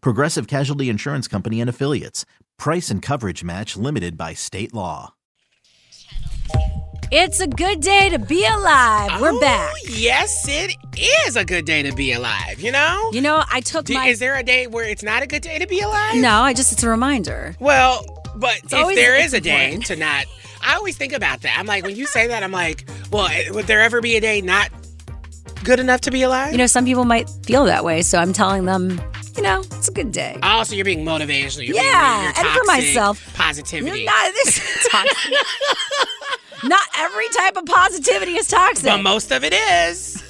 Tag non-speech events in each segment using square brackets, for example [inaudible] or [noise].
Progressive Casualty Insurance Company and Affiliates. Price and coverage match limited by state law. It's a good day to be alive. We're Oh, back. Yes, it is a good day to be alive. You know. You know, I took Do- my. is there a day where it's not a good day to be alive? no, I just, it's a reminder. Well, but if always- there a day important. to not, I always think about that. I'm like, when you say that, I'm like, well, would there ever be a day not good enough to be alive? You know, some people might feel that way, so I'm telling them, you know, it's a good day. Oh, so you're being motivational. You're Yeah, being, and for myself. positivity. Not this [laughs] toxic. Not every type of positivity is toxic. but most of it is.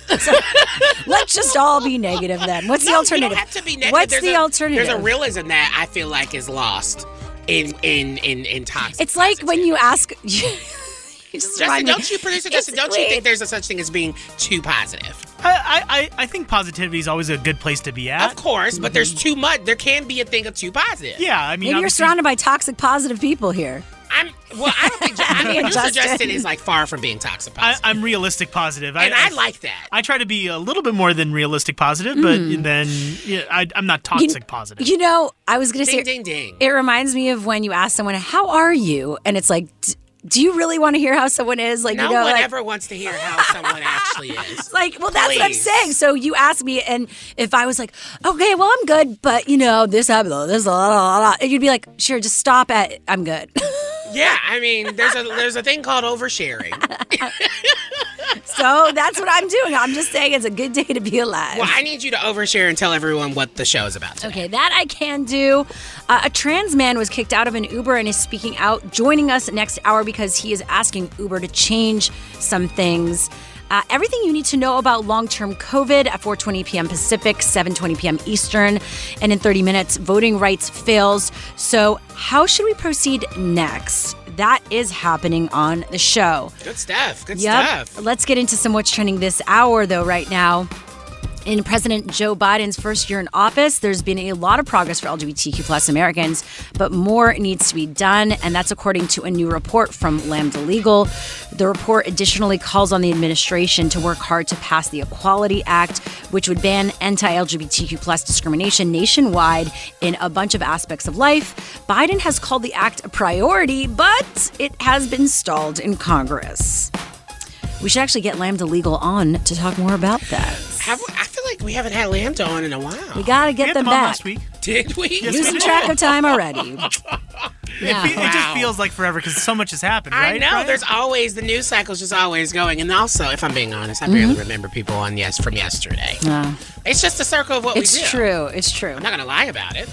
Let's just all be negative then. What's the alternative? You don't have to be negative. What's There's the a, alternative? There's a realism that I feel like is lost in in in in toxic. It's like when you ask. [laughs] You just Justin, don't you, producer It's- Justin, don't you think there's a such thing as being too positive? I, I, I think positivity is always a good place to be at. Of course, but there's too much. There can be a thing of too positive. Yeah, I mean, Maybe you're surrounded by toxic positive people here. I'm well. I don't think I [laughs] mean, and producer Justin. Justin is like far from being toxic I, positive, I'm realistic positive. and I, like that. I try to be a little bit more than realistic positive, but then yeah, I, I'm not toxic positive. Hmm. You know, I was gonna Ding say ding ding. it reminds me of when you ask someone, "How are you?" and it's like, "D- "Do you really want to hear how someone is?" Like, no you know, one like, ever wants to hear how someone actually [laughs] is. like, well, that's what I'm saying. So you ask me, and if I was like, "Okay, well, I'm good," but you know, this happened, oh, this, blah, blah, blah, you'd be like, "Sure, just stop at I'm good." [laughs] Yeah, I mean, there's a there's a thing called oversharing. [laughs] so that's what I'm doing. I'm just saying it's a good day to be alive. Well, I need you to overshare and tell everyone what the show is about. Today. Okay, that I can do. Uh, a trans man was kicked out of an Uber and is speaking out, joining us next hour because he is asking Uber to change some things. Uh, everything you need to know about long-term COVID at 4:20 p.m. Pacific, 7:20 p.m. Eastern, and in 30 minutes, voting rights fails. So, how should we proceed next? That is happening on the show. Good stuff. Good Yep. stuff. Let's get into some what's trending this hour, though, right now. In President Joe Biden's first year in office, there's been a lot of progress for LGBTQ plus Americans, but more needs to be done, and that's according to a new report from Lambda Legal. The report additionally calls on the administration to work hard to pass the Equality Act, which would ban anti-LGBTQ plus discrimination nationwide in a bunch of aspects of life. Biden has called the act a priority, but it has been stalled in Congress. We should actually get Lambda Legal on to talk more about that. Have, I feel like we haven't had Lambda on in a while. We gotta get had them them back. last week. Did we? Yes, Losing we track of time already. [laughs] It, fe- it just feels like forever because so much has happened, I right? know. Brian? There's always the news cycle's just always going, and also, if I'm being honest, I Mm-hmm. barely remember people on yes from yesterday. It's just a circle of what It's we do. It's true. It's true. I'm not gonna lie about it.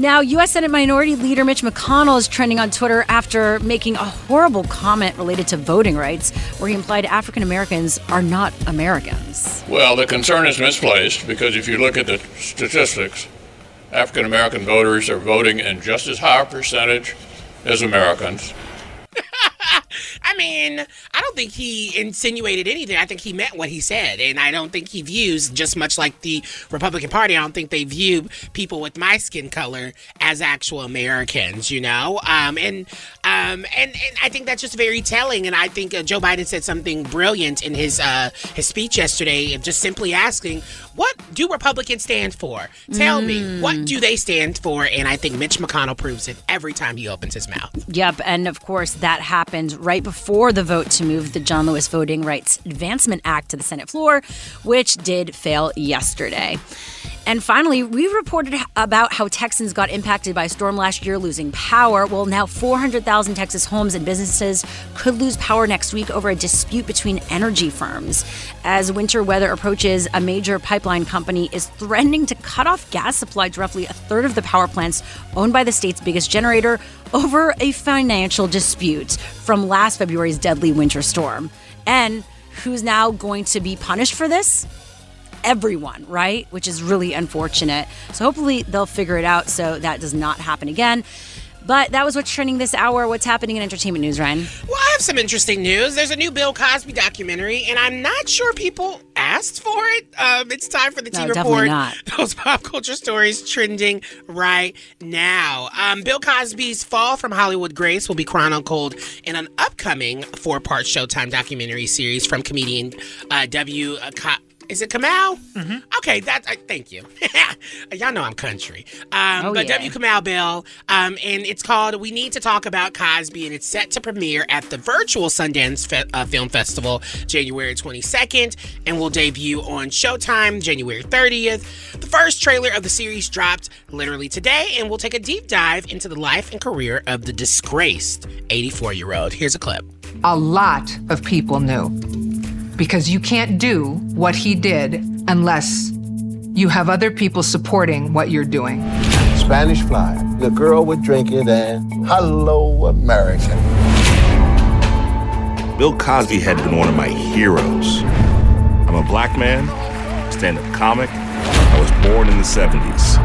Now, U.S. Senate Minority Leader Mitch McConnell is trending on Twitter after making a horrible comment related to voting rights, where he implied African Americans are not Americans. Well, the concern is misplaced because if you look at the statistics, African American voters are voting in just as high a percentage as Americans. [laughs] I mean, I don't think he insinuated anything. I think he meant what he said. And I don't think he views, just much like the Republican Party, I don't think they view people with my skin color as actual Americans, you know? Um, and, um, and, and I think that's just very telling. And I think uh, Joe Biden said something brilliant in his, uh, his speech yesterday of just simply asking, what do Republicans stand for? Tell me, what do they stand for? And I think Mitch McConnell proves it every time he opens his mouth. Yep, and of course that happened right before the vote to move the John Lewis Voting Rights Advancement Act to the Senate floor, which did fail yesterday. And finally, we reported about how Texans got impacted by a storm last year, losing power. Well, now 400,000 Texas homes and businesses could lose power next week over a dispute between energy firms. As winter weather approaches, a major pipeline company is threatening to cut off gas supply to roughly a third of the power plants owned by the state's biggest generator over a financial dispute from last February's deadly winter storm. And who's now going to be punished for this? everyone, right? Which is really unfortunate. So hopefully they'll figure it out so that does not happen again. But that was what's trending this hour. What's happening in entertainment news, Ryan? Well, I have some interesting news. There's a new Bill Cosby documentary, and I'm not sure people asked for it. Um, it's time for the No, T definitely report. not. [laughs] Those pop culture stories trending right now. Um, Bill Cosby's fall from Hollywood grace will be chronicled in an upcoming four-part Showtime documentary series from comedian uh, W. Co- is it Kamal? Mm-hmm. Okay, that. Uh, thank you. [laughs] Y'all know I'm country. Um, Oh, but yeah. W. Kamal Bell, um, and it's called "We Need to Talk About Cosby," and it's set to premiere at the virtual Sundance Fe- uh, Film Festival January 22nd, and will debut on Showtime January 30th. The first trailer of the series dropped literally today, and we'll take a deep dive into the life and career of the disgraced 84-year-old. Here's a clip. a lot of people knew. Because you can't do what he did unless you have other people supporting what you're doing. Spanish Fly. The girl would drink it and hello, America. Bill Cosby had been one of my heroes. I'm a black man, stand up comic. I was born in the 70s.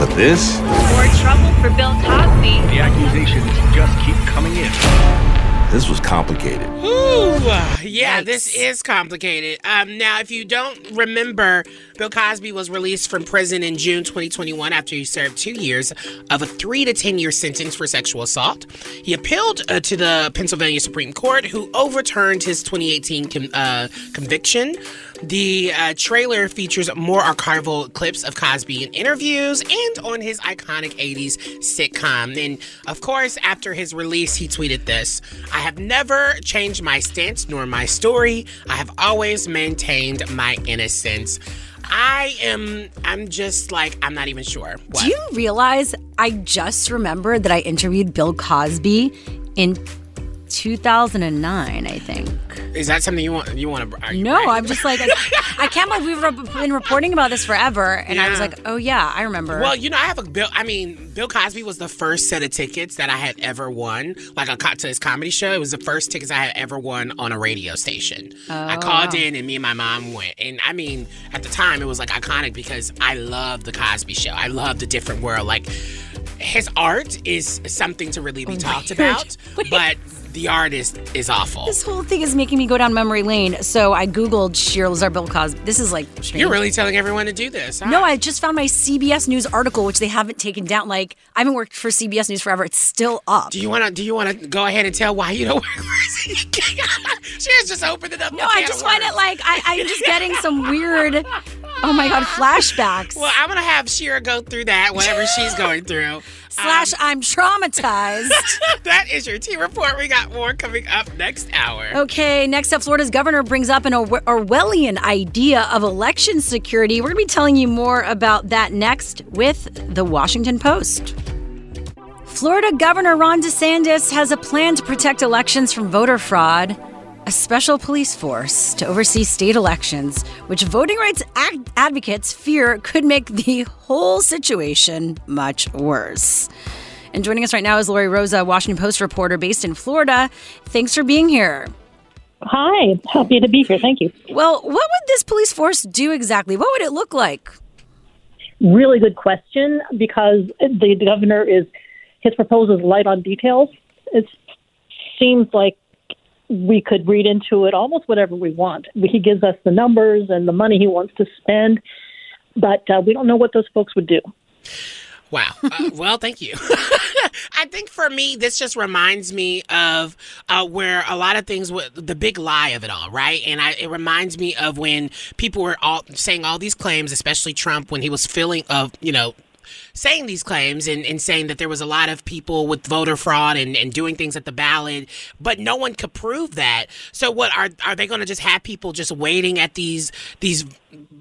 But this, More trouble for Bill Cosby. The accusations just keep coming in. This was complicated. Ooh, yeah, this is complicated. Um, now, if you don't remember, Bill Cosby was released from prison in June 2021 after he served two years of a three to 10 year sentence for sexual assault. He appealed uh, to the Pennsylvania Supreme Court, who overturned his 2018 com- uh, conviction. The uh, trailer features more archival clips of Cosby in interviews and on his iconic 80s sitcom. And of course, after his release, he tweeted this I have never changed my stance nor my story. I have always maintained my innocence. I am, I'm just like, I'm not even sure. What? Do you realize I just remembered that I interviewed Bill Cosby in 2009, I think. Is that something you want? You want to? No, I'm just like, [laughs] I, I can't believe we've re- been reporting about this forever. And I was like, oh, yeah, I remember. Well, you know, I have a Bill. I mean, Bill Cosby was the first set of tickets that I had ever won, like a to his comedy show. It was the first tickets I had ever won on a radio station. I Oh, called wow. in, and me and my mom went. And I mean, at the time, it was like iconic because I love the Cosby Show. I loved the different world. Like his art is something to really be oh talked Weird. about, [laughs] but the artist is awful. this whole thing is making me go down memory lane. So I Googled Shira Lazar Bill Cosby. This is like, strange. You're really telling everyone to do this. Huh? No, I just found my CBS News article, which they haven't taken down. Like, I haven't worked for CBS News forever. It's still up. Do you want to? Do you want to go ahead and tell why you don't? [laughs] work for she has just opened it up. No, I just find it like I, I'm just getting some weird. Oh my god, [laughs] flashbacks. Well, I'm gonna have Shira go through that, whatever she's going through. Slash, um, I'm traumatized. [laughs] that is your T report. We got more coming up next hour. Okay, next up, Florida's governor brings up an Orwe- Orwellian idea of election security. We're going to be telling you more about that next with the Washington Post. Florida Governor Ron DeSantis has a plan to protect elections from voter fraud, a special police force to oversee state elections, which voting rights ad- advocates fear could make the whole situation much worse. And joining us right now is Lori Rozsa, Washington Post reporter based in Florida. Thanks for being here. Hi, happy to be here. Thank you. Well, what would this police force do exactly? What would it look like? Really good question because the governor is his proposal is light on details. It seems like we could read into it almost whatever we want. He gives us the numbers and the money he wants to spend, but uh, we don't know what those folks would do. Wow. Uh, [laughs] well, thank you. [laughs] I think for me, this just reminds me of uh, where a lot of things, the big lie of it all, right? And I, it reminds me of when people were all saying all these claims, especially Trump, when he was filling of, you know, saying these claims and, and saying that there was a lot of people with voter fraud and, and doing things at the ballot, but no one could prove that. So what are are they going to just have people just waiting at these these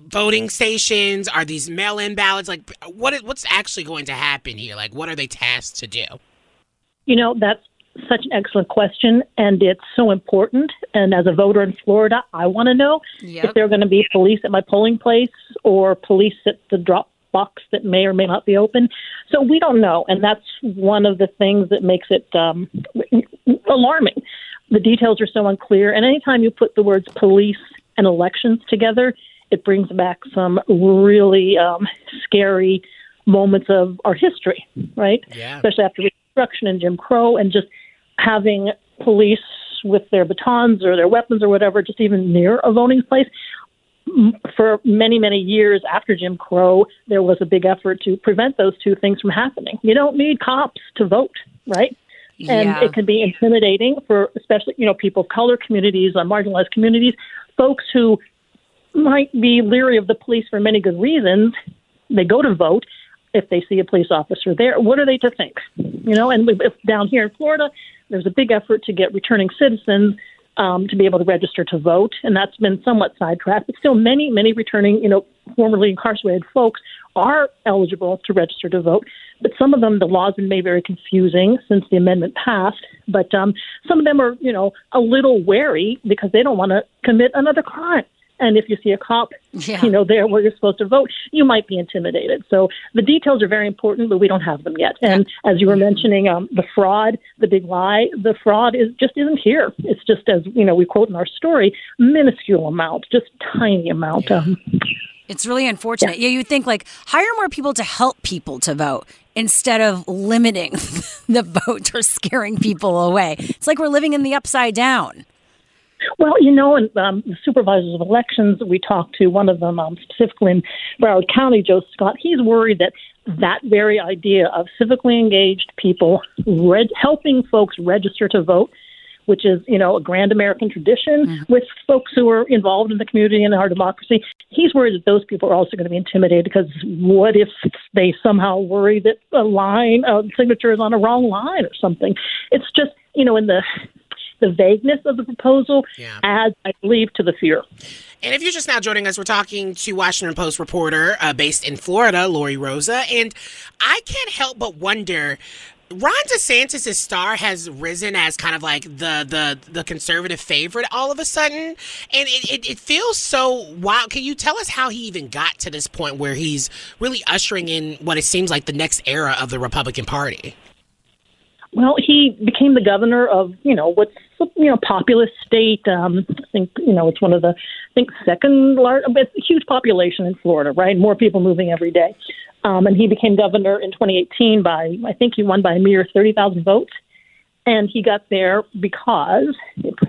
voting stations? Are these mail-in ballots? Like what is, what's actually going to happen here? Like what are they tasked to do? You know, that's such an excellent question, and it's so important. And as a voter in Florida, I want to know Yep. if there are going to be police at my polling place or police at the drop box that may or may not be open. So we don't know, and that's one of the things that makes it um, alarming. The details are so unclear, and anytime you put the words police and elections together, it brings back some really um, scary moments of our history, right? Yeah. Especially after Reconstruction and Jim Crow, and just having police with their batons or their weapons or whatever, just even near a voting place. For many, many years after Jim Crow, there was a big effort to prevent those two things from happening. You don't need cops to vote, right? And Yeah. it can be intimidating for especially, you know, people of color communities, uh, marginalized communities, folks who might be leery of the police for many good reasons. They go to vote if they see a police officer there. What are they to think? You know, and down here in Florida, there's a big effort to get returning citizens um, to be able to register to vote, and that's been somewhat sidetracked. But still, many, many returning, you know, formerly incarcerated folks are eligible to register to vote. But some of them, the laws been made very confusing since the amendment passed. But um, some of them are, you know, a little wary because they don't want to commit another crime. And if you see a cop, Yeah. you know, there where you're supposed to vote, you might be intimidated. So the details are very important, but we don't have them yet. And as you were mentioning, um, the fraud, the big lie, the fraud is just isn't here. It's just as you know, we quote in our story, minuscule amount, just tiny amount. Um, It's really unfortunate. Yeah, you think like hire more people to help people to vote instead of limiting [laughs] the vote or scaring people away. It's like we're living in the upside down. Well, you know, and um, the supervisors of elections, we talked to one of them um, specifically in Broward County, Joe Scott. He's worried that that very idea of civically engaged people reg- helping folks register to vote, which is, you know, a grand American tradition with folks who are involved in the community and our democracy. He's worried that those people are also going to be intimidated because what if they somehow worry that a line, a signature is on a wrong line or something? It's just, you know, in the the vagueness of the proposal adds, I believe, to the fear. And if you're just now joining us, we're talking to Washington Post reporter uh, based in Florida, Lori Rozsa. And I can't help but wonder. Ron DeSantis' star has risen as kind of like the the the conservative favorite all of a sudden, and it, it, it feels so wild. Can you tell us how he even got to this point where he's really ushering in what it seems like the next era of the Republican Party? Well, he became the governor of, you know, what's you know populous state. Um, I think you know it's one of the, I think second large, it's a huge population in Florida, right? More people moving every day. Um, and he became governor in 2018 by, I think he won by a mere 30,000 votes. And he got there because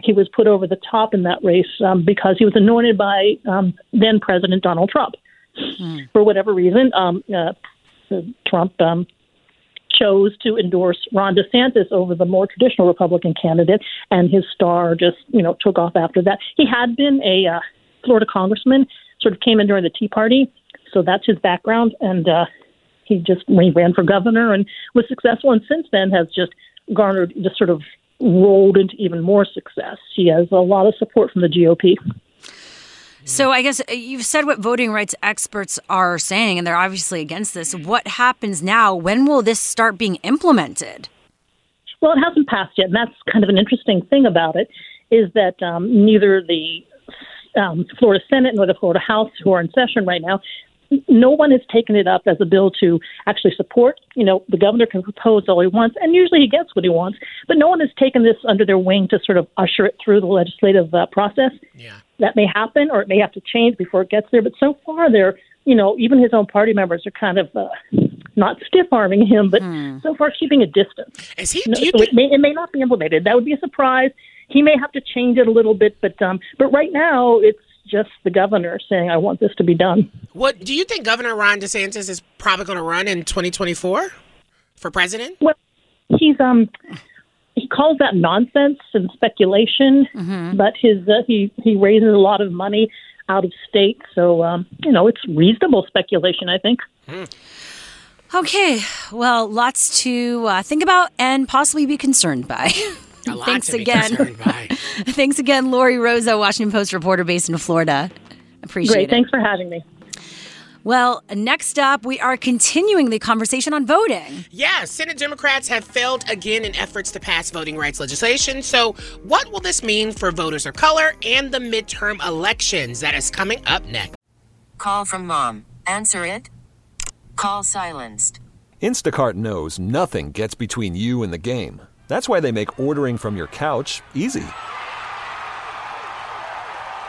he was put over the top in that race um, because he was anointed by um, then President Donald Trump. For whatever reason, um, uh, Trump um, chose to endorse Ron DeSantis over the more traditional Republican candidate, and his star just you know took off after that. He had been a uh, Florida congressman, sort of came in during the Tea Party, so that's his background, and uh, he just he ran for governor and was successful, and since then has just garnered just sort of rolled into even more success. He has a lot of support from the GOP. So I guess uh, you've said what voting rights experts are saying, and they're obviously against this. What happens now? When will this start being implemented? Well, it hasn't passed yet, and that's kind of an interesting thing about it is that um, neither the um, Florida Senate nor the Florida House, who are in session right now, no one has taken it up as a bill to actually support. You know, the governor can propose all he wants, and usually he gets what he wants, but no one has taken this under their wing to sort of usher it through the legislative uh, process. Yeah. That may happen, or it may have to change before it gets there. But so far, they're, you know, even his own party members are kind of uh, not stiff arming him, but so far keeping a distance. Is he? No, do you so it may it may not be implemented. That would be a surprise. He may have to change it a little bit, but um, but right now it's just the governor saying, "I want this to be done." What do you think Governor Ron DeSantis is probably going to run in 2024 for president? Well, he's um he calls that nonsense and speculation, but his uh, he he raises a lot of money out of state, so um, you know it's reasonable speculation. I think. Okay, well, lots to uh, think about and possibly be concerned by. [laughs] Thanks again. by. [laughs] Thanks again, Lori Rozsa, Washington Post reporter based in Florida. Appreciate Great. it. Great, thanks for having me. Well, next up, we are continuing the conversation on voting. Yeah, Senate Democrats have failed again in efforts to pass voting rights legislation. So, what will this mean for voters of color and the midterm elections that is coming up next? Call from mom. Answer it. Call silenced. Instacart knows nothing gets between you and the game. That's why they make ordering from your couch easy.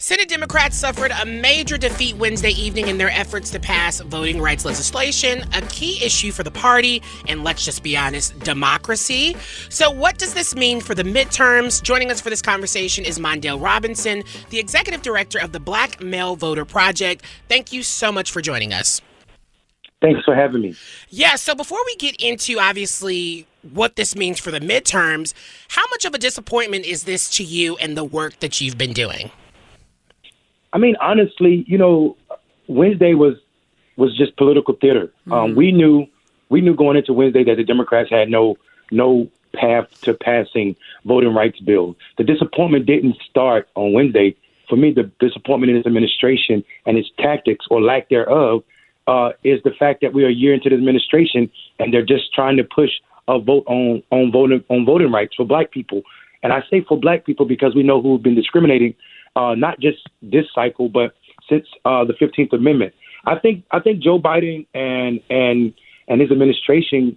Senate Democrats suffered a major defeat Wednesday evening in their efforts to pass voting rights legislation, a key issue for the party, and let's just be honest, democracy. So, what does this mean for the midterms? Joining us for this conversation is Mondale Robinson, the executive director of the Black Male Voter Project. Thank you so much for joining us. Thanks for having me. Yeah, so before we get into obviously what this means for the midterms, how much of a disappointment is this to you and the work that you've been doing? I mean, honestly, you know, Wednesday was was just political theater. Um, we knew we knew going into Wednesday that the Democrats had no no path to passing voting rights bill. The disappointment didn't start on Wednesday. For me, the disappointment in this administration and its tactics or lack thereof uh, is the fact that we are a year into the administration and they're just trying to push a vote on on voting on voting rights for Black people. And I say for Black people because we know who have been discriminating, uh, not just this cycle, but since uh, the Fifteenth Amendment. I think I think Joe Biden and and and his administration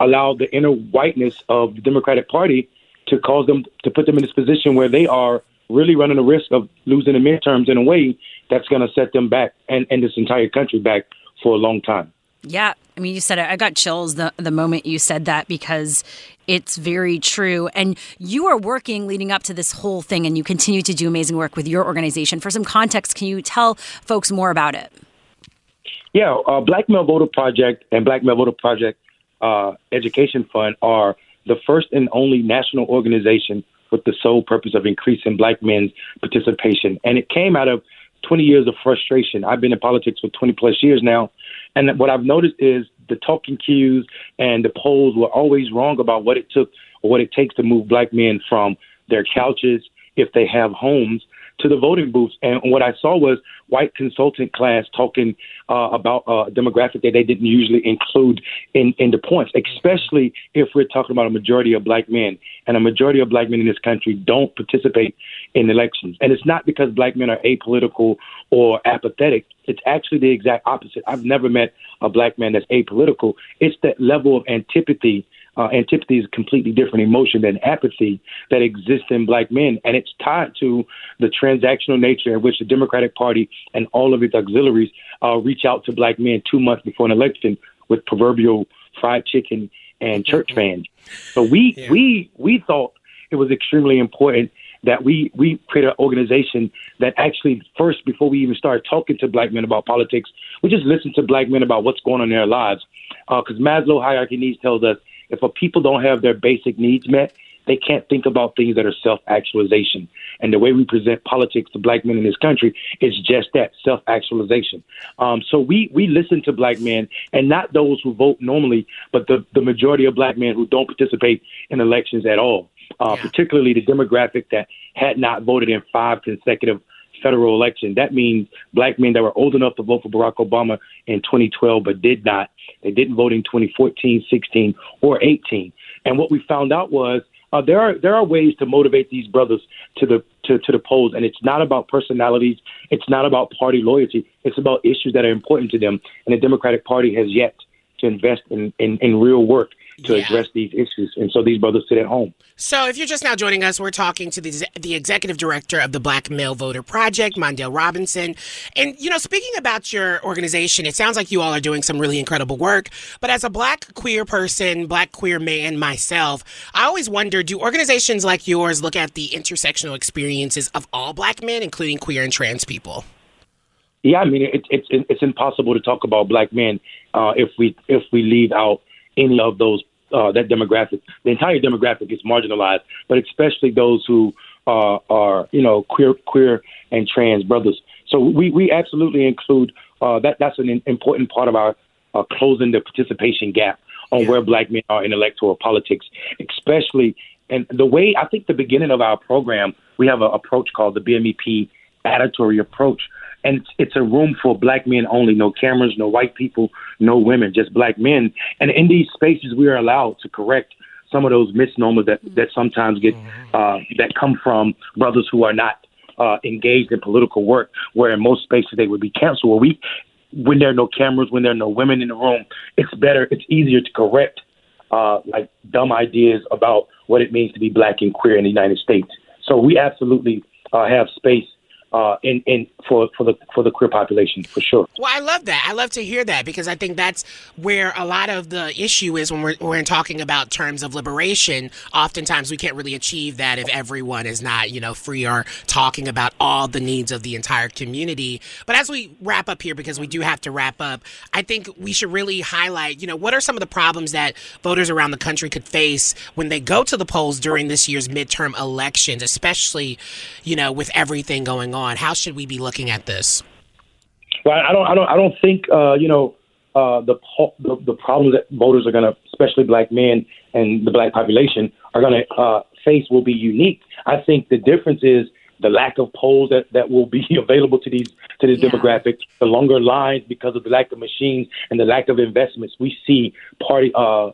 allowed the inner whiteness of the Democratic Party to cause them to put them in this position where they are really running the risk of losing the midterms in a way that's going to set them back and, and this entire country back for a long time. Yeah, I mean, you said it. I got chills the the moment you said that because it's very true. And you are working leading up to this whole thing, and you continue to do amazing work with your organization. For some context, can you tell folks more about it? Yeah, uh, Black Male Voter Project and Black Male Voter Project uh, Education Fund are the first and only national organization with the sole purpose of increasing black men's participation. And it came out of 20 years of frustration. I've been in politics for 20 plus years now. And what I've noticed is the talking cues and the polls were always wrong about what it took or what it takes to move black men from their couches, if they have homes, to the voting booths. And what I saw was white consultant class talking uh, about a demographic that they didn't usually include in, in the points, especially if we're talking about a majority of black men. And a majority of black men in this country don't participate in elections. And it's not because black men are apolitical or apathetic. It's actually the exact opposite. I've never met a black man that's apolitical. It's that level of antipathy uh, antipathy is a completely different emotion than apathy that exists in black men, and it's tied to the transactional nature in which the Democratic Party and all of its auxiliaries uh, reach out to black men two months before an election with proverbial fried chicken and church fans. So we yeah. we we thought it was extremely important that we we create an organization that actually first before we even start talking to black men about politics, we just listen to black men about what's going on in their lives. Because uh, Maslow hierarchy needs tells us if a people don't have their basic needs met, they can't think about things that are self actualization. And the way we present politics to black men in this country is just that self actualization. Um, so we, we listen to black men and not those who vote normally, but the, the majority of black men who don't participate in elections at all, uh, yeah. particularly the demographic that had not voted in five consecutive federal election. That means black men that were old enough to vote for Barack Obama in 2012 but did not they didn't vote in 2014, 16, or 18. And what we found out was uh, there are there are ways to motivate these brothers to the to, to the polls, and it's not about personalities. It's not about party loyalty. It's about issues that are important to them. And the Democratic Party has yet to invest in, in, in real work to yeah. address these issues. And so these brothers sit at home. So if you're just now joining us, we're talking to the, the executive director of the Black Male Voter Project, Mondale Robinson. And, you know, speaking about your organization, it sounds like you all are doing some really incredible work. But as a black queer person, black queer man myself, I always wonder do organizations like yours look at the intersectional experiences of all black men, including queer and trans people? Yeah, I mean, it's it's it's impossible to talk about black men uh, if we if we leave out any of those uh, that demographic. The entire demographic is marginalized, but especially those who uh, are you know queer queer and trans brothers. So we we absolutely include uh, that. That's an important part of our uh, closing the participation gap on where black men are in electoral politics, especially. And the way I think the beginning of our program, we have an approach called the BMVP attitatory approach, and it's, it's a room for black men only. No cameras, no white people, no women, just black men. And in these spaces, we are allowed to correct some of those misnomers that that sometimes get uh, that come from brothers who are not uh, engaged in political work, where in most spaces they would be canceled. Where we, when there are no cameras, when there are no women in the room, it's better, it's easier to correct uh, like dumb ideas about what it means to be black and queer in the United States. So we absolutely uh, have space uh, in in for for the for the queer population for sure. Well, I love that. I love to hear that because I think that's where a lot of the issue is when we're when talking about terms of liberation. Oftentimes, we can't really achieve that if everyone is not you know free or talking about all the needs of the entire community. But as we wrap up here, because we do have to wrap up, I think we should really highlight you know what are some of the problems that voters around the country could face when they go to the polls during this year's midterm elections, especially you know with everything going on on? How should we be looking at this? Well, I don't, I don't, I don't think uh, you know uh, the, the the problems that voters are going to, especially black men and the black population, are going to uh, face will be unique. I think the difference is the lack of polls that, that will be [laughs] available to these to this yeah. demographic, the longer lines because of the lack of machines and the lack of investments. We see party uh,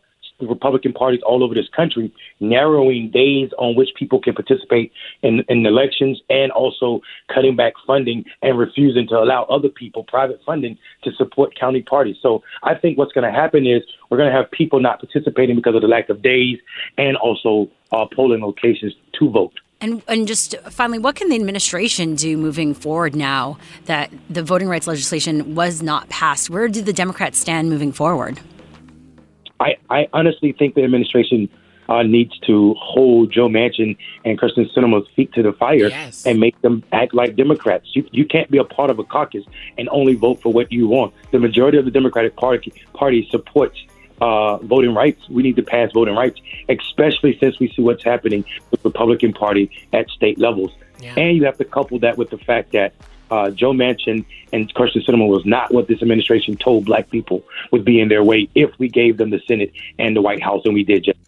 Republican parties all over this country narrowing days on which people can participate in, in elections and also cutting back funding and refusing to allow other people private funding to support county parties. So I think what's going to happen is we're going to have people not participating because of the lack of days and also uh, polling locations to vote. And, and just finally, what can the administration do moving forward now that the voting rights legislation was not passed? Where do the Democrats stand moving forward? I, I honestly think the administration uh, needs to hold Joe Manchin and Kyrsten Sinema's feet to the fire yes. and make them act like Democrats. You, you can't be a part of a caucus and only vote for what you want. The majority of the Democratic Party, party supports uh, voting rights. We need to pass voting rights, especially since we see what's happening with the Republican Party at state levels. Yeah. And you have to couple that with the fact that uh, Joe Manchin and Kyrsten Sinema was not what this administration told black people would be in their way if we gave them the Senate and the White House, and we did just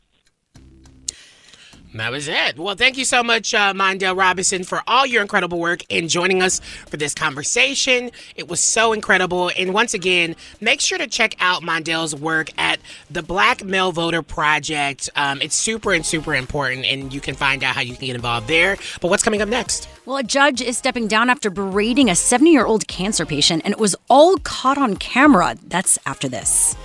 That was it. Well, thank you so much, uh, Mondale Robinson, for all your incredible work and joining us for this conversation. It was so incredible. And once again, make sure to check out Mondale's work at the Black Male Voter Project. Um, it's super and super important, and you can find out how you can get involved there. But what's coming up next? Well, a judge is stepping down after berating a 70 year old cancer patient, and it was all caught on camera. That's after this.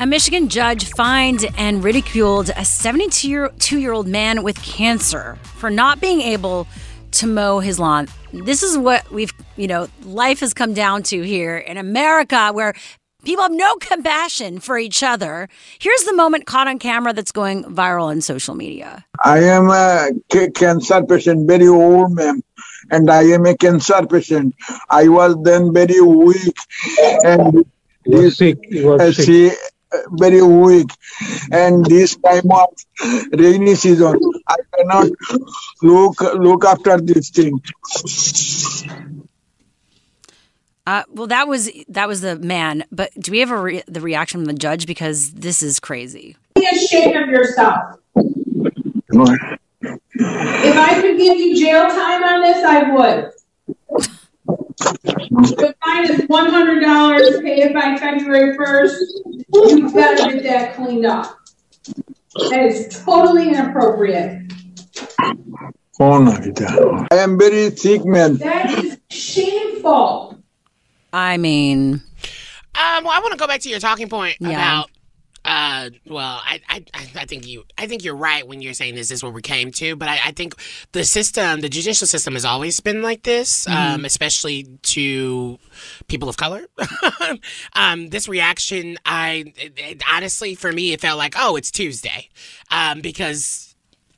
A Michigan judge fined and ridiculed a 72 year old man with cancer for not being able to mow his lawn. This is what we've, you know, life has come down to here in America where people have no compassion for each other. Here's the moment caught on camera that's going viral on social media. I am a cancer patient, very old man, and I am a cancer patient. I was then very weak and this, uh, see, uh, very weak. And this time of rainy season, I cannot look look after this thing. Uh, well, that was that was the man. But do we have a re- the reaction from the judge because this is crazy? Be ashamed of yourself. If I could give you jail time on this, I would. The fine is one hundred dollars, pay it by February first. you've gotta get that cleaned up. That is totally inappropriate. Oh, no, I am very sick, man. That is shameful. I mean, Um, well, I want to go back to your talking point Yeah. about. Uh, well, I, I, I think you, I think you're right when you're saying this is where we came to, but I, I think the system, the judicial system, has always been like this, um, Mhm. especially to people of color. [laughs] um, this reaction, I it, it- honestly, for me, it felt like, oh, it's Tuesday, um, because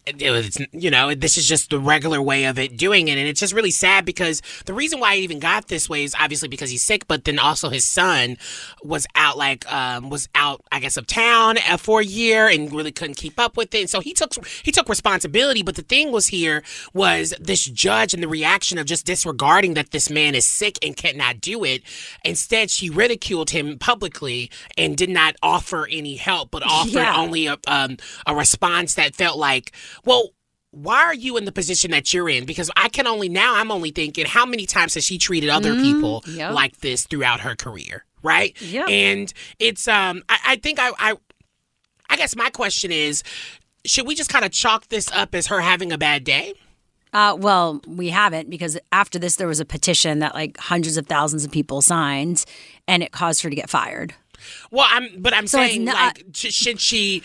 it was, you know, this is just the regular way of it doing it. And it's just really sad because the reason why he even got this way is obviously because he's sick, but then also his son was out, like, um, was out, I guess, of town uh, for a year and really couldn't keep up with it. And so he took, he took responsibility. But the thing was here was this judge and the reaction of just disregarding that this man is sick and cannot do it. Instead, she ridiculed him publicly and did not offer any help, but offered Yeah. only a, um, a response that felt like, well, why are you in the position that you're in? Because I can only now I'm only thinking how many times has she treated other Mm, people yep. like this throughout her career, right? Yep. And it's um I, I think I, I I guess my question is, should we just kind of chalk this up as her having a bad day? Uh, well, we haven't because after this, there was a petition that like hundreds of thousands of people signed, and it caused her to get fired. Well, I'm but I'm So saying not- like should she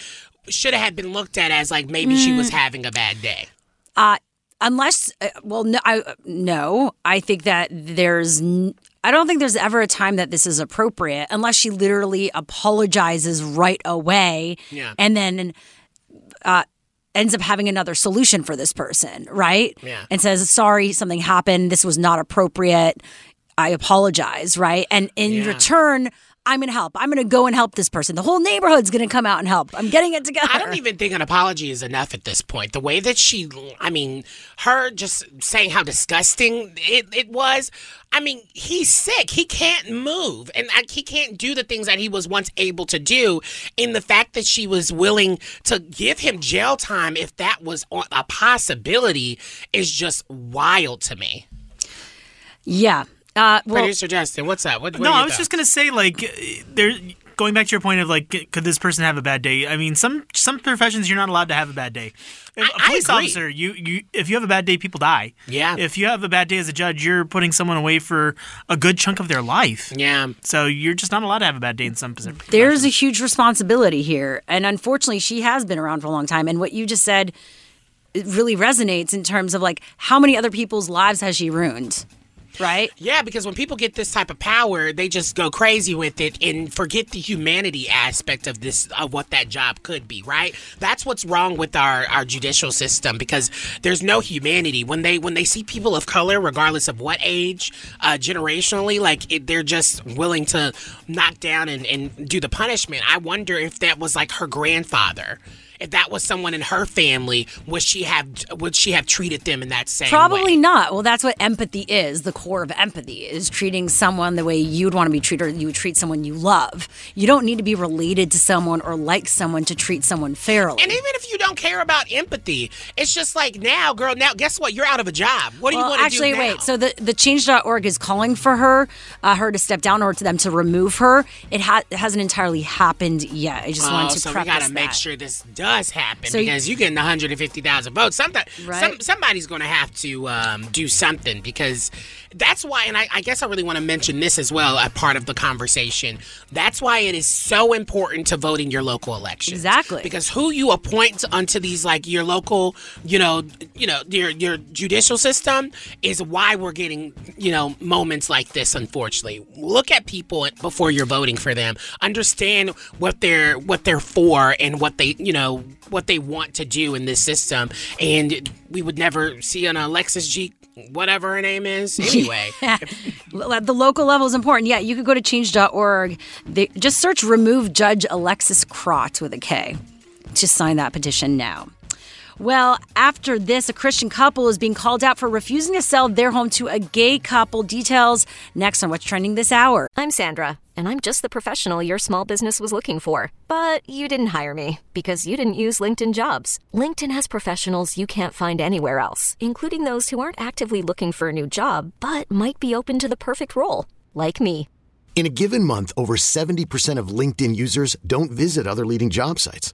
should have been looked at as like maybe she was Mm. having a bad day. Uh, unless, uh, well, no, I, no, I think that there's, n- I don't think there's ever a time that this is appropriate unless she literally apologizes right away Yeah. and then uh, ends up having another solution for this person, right? Yeah. And says, sorry, something happened. This was not appropriate. I apologize, right? And in Yeah. return, I'm going to help. I'm going to go and help this person. The whole neighborhood's going to come out and help. I'm getting it together. I don't even think an apology is enough at this point. The way that she, I mean, her just saying how disgusting it, it was. I mean, he's sick. He can't move and like, he can't do the things that he was once able to do. And the fact that she was willing to give him jail time, if that was a possibility, is just wild to me. Yeah. Uh, well, Producer Justin, what's that? What, what no, I was thought? just gonna say like uh, there. Going back to your point of like, could this person have a bad day? I mean, some some professions you're not allowed to have a bad day. If a police agree. officer, you you if you have a bad day, people die. Yeah. If you have a bad day as a judge, you're putting someone away for a good chunk of their life. Yeah. So you're just not allowed to have a bad day in some positions. there's a huge responsibility here. And unfortunately, she has been around for a long time. And what you just said it really resonates in terms of like how many other people's lives has she ruined? Right? Yeah, because when people get this type of power, they just go crazy with it and forget the humanity aspect of this of what that job could be, right? That's what's wrong with our, our judicial system because there's no humanity. When they when they see people of color, regardless of what age, uh, generationally, like it, they're just willing to knock down and, and do the punishment. I wonder if that was like her grandfather if that was someone in her family, would she have would she have treated them in that same Probably way? not. Well, that's what empathy is. The core of empathy is treating someone the way you'd want to be treated or you would treat someone you love. You don't need to be related to someone or like someone to treat someone fairly. And even if you don't care about empathy, it's just like now, girl. Now, guess what? You're out of a job. What do well, you want to do? Actually, wait. So the the change.org is calling for her, uh, her to step down or to them to remove her. It, ha- it hasn't entirely happened yet. I just oh, wanted to so we gotta make sure this does happen So you- because you getting 150,000 votes. Something, Right. some, somebody's going to have to um, do something because that's why. And I, I guess I really want to mention this as well, a part of the conversation. That's why it is so important to vote in your local elections. Exactly. Because who you appoint onto these, like your local, you know, you know, your your judicial system is why we're getting, you know, moments like this. Unfortunately, look at people before you're voting for them. Understand what they're what they're for and what they, you know, what they want to do in this system. And we would never see an Alexis G, whatever her name is, [laughs] anyway. the local level is important. Yeah, you could go to change.org. They, just search remove Judge Alexis Krot with a K. Just sign that petition now. Well, after this, a Christian couple is being called out for refusing to sell their home to a gay couple. Details next on What's Trending This Hour. I'm Sandra, and I'm just the professional your small business was looking for. But you didn't hire me because you didn't use LinkedIn jobs. LinkedIn has professionals you can't find anywhere else, including those who aren't actively looking for a new job but might be open to the perfect role, like me. In a given month, over 70% of LinkedIn users don't visit other leading job sites.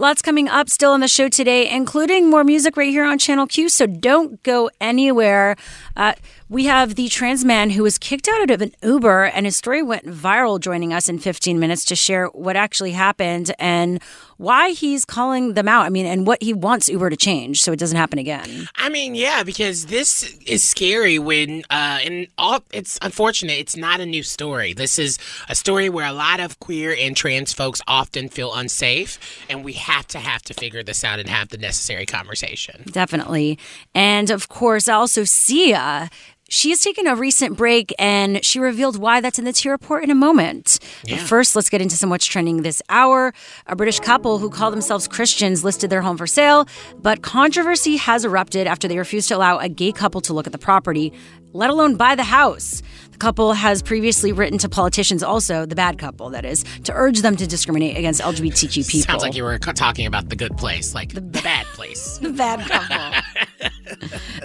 Lots coming up still on the show today, including more music right here on Channel Q. So don't go anywhere. Uh, we have the trans man who was kicked out of an Uber, and his story went viral. Joining us in 15 minutes to share what actually happened and why he's calling them out. I mean, and what he wants Uber to change so it doesn't happen again. I mean, yeah, because this is scary when, uh, and all it's unfortunate. It's not a new story. This is a story where a lot of queer and trans folks often feel unsafe, and we have to have to figure this out and have the necessary conversation. Definitely. And of course, also Sia. She has taken a recent break and she revealed why that's in the T report in a moment. But first, let's get into some what's trending this hour. A British couple who call themselves Christians listed their home for sale, but controversy has erupted after they refused to allow a gay couple to look at the property, let alone buy the house. The couple has previously written to politicians, also the bad couple, that is, to urge them to discriminate against LGBTQ people. Sounds like you were talking about the good place, like the, bad place. [laughs] the bad couple.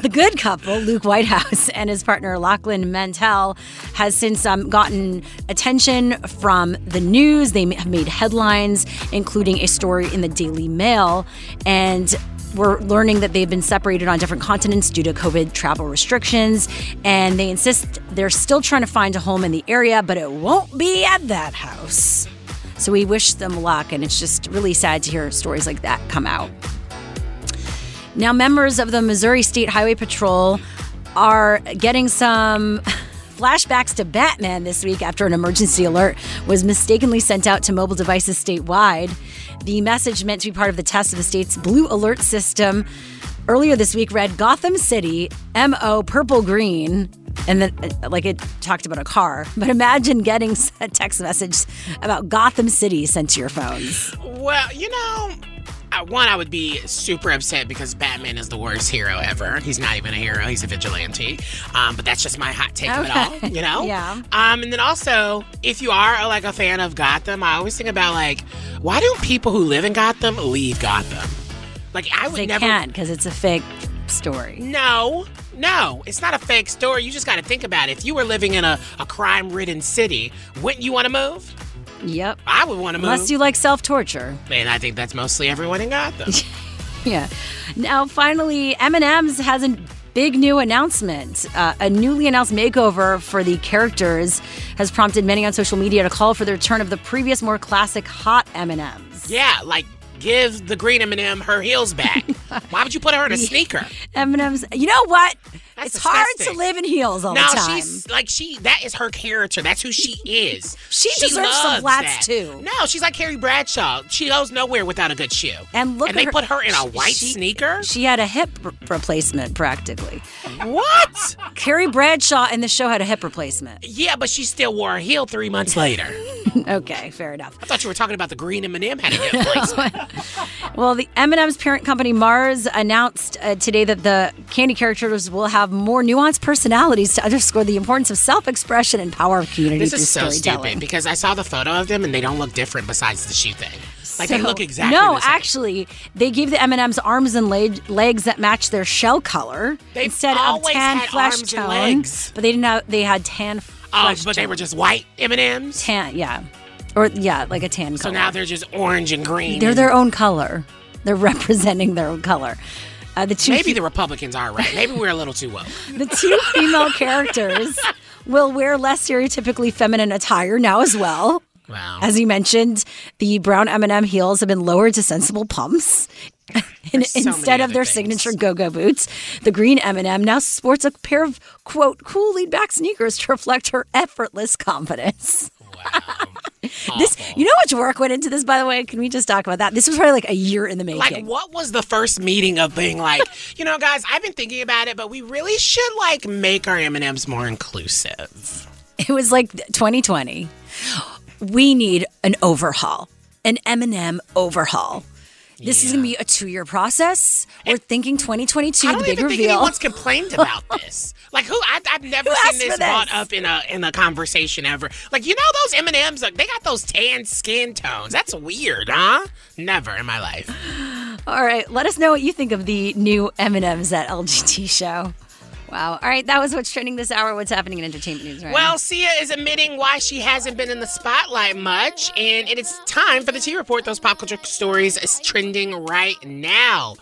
The good couple, Luke Whitehouse and his partner Lachlan Mantel, has since um, gotten attention from the news. They have made headlines, including a story in the Daily Mail, and we're learning that they've been separated on different continents due to COVID travel restrictions, and they insist they're still trying to find a home in the area, but it won't be at that house. So we wish them luck, and it's just really sad to hear stories like that come out. Now, members of the Missouri State Highway Patrol are getting some [laughs] flashbacks to Batman this week after an emergency alert was mistakenly sent out to mobile devices statewide. The message meant to be part of the test of the state's blue alert system earlier this week read Gotham City, MO purple green. And then, uh, like, it talked about a car. [laughs] But imagine getting [laughs] a text message about Gotham City sent to your phones. Well, you know, uh, one, I would be super upset because Batman is the worst hero ever. He's not even a hero; he's a vigilante. Um, but that's just my hot take of it all, you know. [laughs] Yeah. Um, and then also, if you are like a fan of Gotham, I always think about like, why do people who live in Gotham leave Gotham? Like, I would They never. can't because it's a fake story. No, no, it's not a fake story. You just got to think about it. If you were living in a, a crime ridden city, wouldn't you want to move? Yep. I would want to move. Unless you like self torture. And I think that's mostly everyone in Gotham. [laughs] yeah. Now, finally, M&M's has a big new announcement. Uh, a newly announced makeover for the characters has prompted many on social media to call for the return of the previous, more classic hot M&Ms. Yeah, like give the green M&M her heels back. [laughs] Why would you put her in a sneaker? [laughs] M&M's. You know what? That's it's hard to live in heels all no, the time. she's like she. That is her character. That's who she is. [laughs] She deserves some flats, too. No, she's like Carrie Bradshaw. She goes nowhere without a good shoe. And look and they her- put her in a white she- sneaker. She had a hip re- replacement practically. What? Carrie Bradshaw in the show had a hip replacement. Yeah, but she still wore a heel three months later. [laughs] okay, fair enough. I thought you were talking about the green M&M had a hip replacement. [laughs] Well, the M&M's parent company Mars announced uh, today that the candy characters will have more nuanced personalities to underscore the importance of self-expression and power of community This through is so storytelling. stupid because I saw the photo of them and they don't look different besides the shoe thing. Like they look exactly No, the same. No, actually, they gave the M&M's arms and leg- legs that match their shell color They've instead of tan flesh and tone. legs. But they didn't have. They had tan. Oh, flesh. Oh, but they were just white M&Ms. tan. Yeah, or yeah, like a tan color. So color. now they're just orange and green. They're and their own color. They're [laughs] representing their own color. Uh, the two Maybe the Republicans are right. Maybe we're a little too woke. [laughs] the two female characters will wear less stereotypically feminine attire now as well. Wow. As you mentioned, the brown M&M heels have been lowered to sensible pumps. [laughs] So instead of their things. signature go-go boots, the green M&M now sports a pair of quote cool lead-back sneakers to reflect her effortless confidence. This, you know, how much work went into this. By the way, can we just talk about that? This was probably like a year in the making. Like, what was the first meeting of being like, [laughs] you know, guys, I've been thinking about it, but we really should like make our M and M's more inclusive. It was like 2020. We need an overhaul, an M&M overhaul. This is going to be a two-year process. We're thinking 2022, I the don't big even think reveal. anyone's complained [laughs] about this. Like, who? I, I've never Who seen asked this, brought up in a in a conversation ever. Like, you know, those M and M's, like, they got those tan skin tones. That's weird, huh? Never in my life. All right, let us know what you think of the new M&Ms at LGT show. Wow. All right, that was what's trending this hour. What's happening in entertainment news right Well, Sia is admitting why she hasn't been in the spotlight much, and it is time for the T Report. Those pop culture stories is trending right now.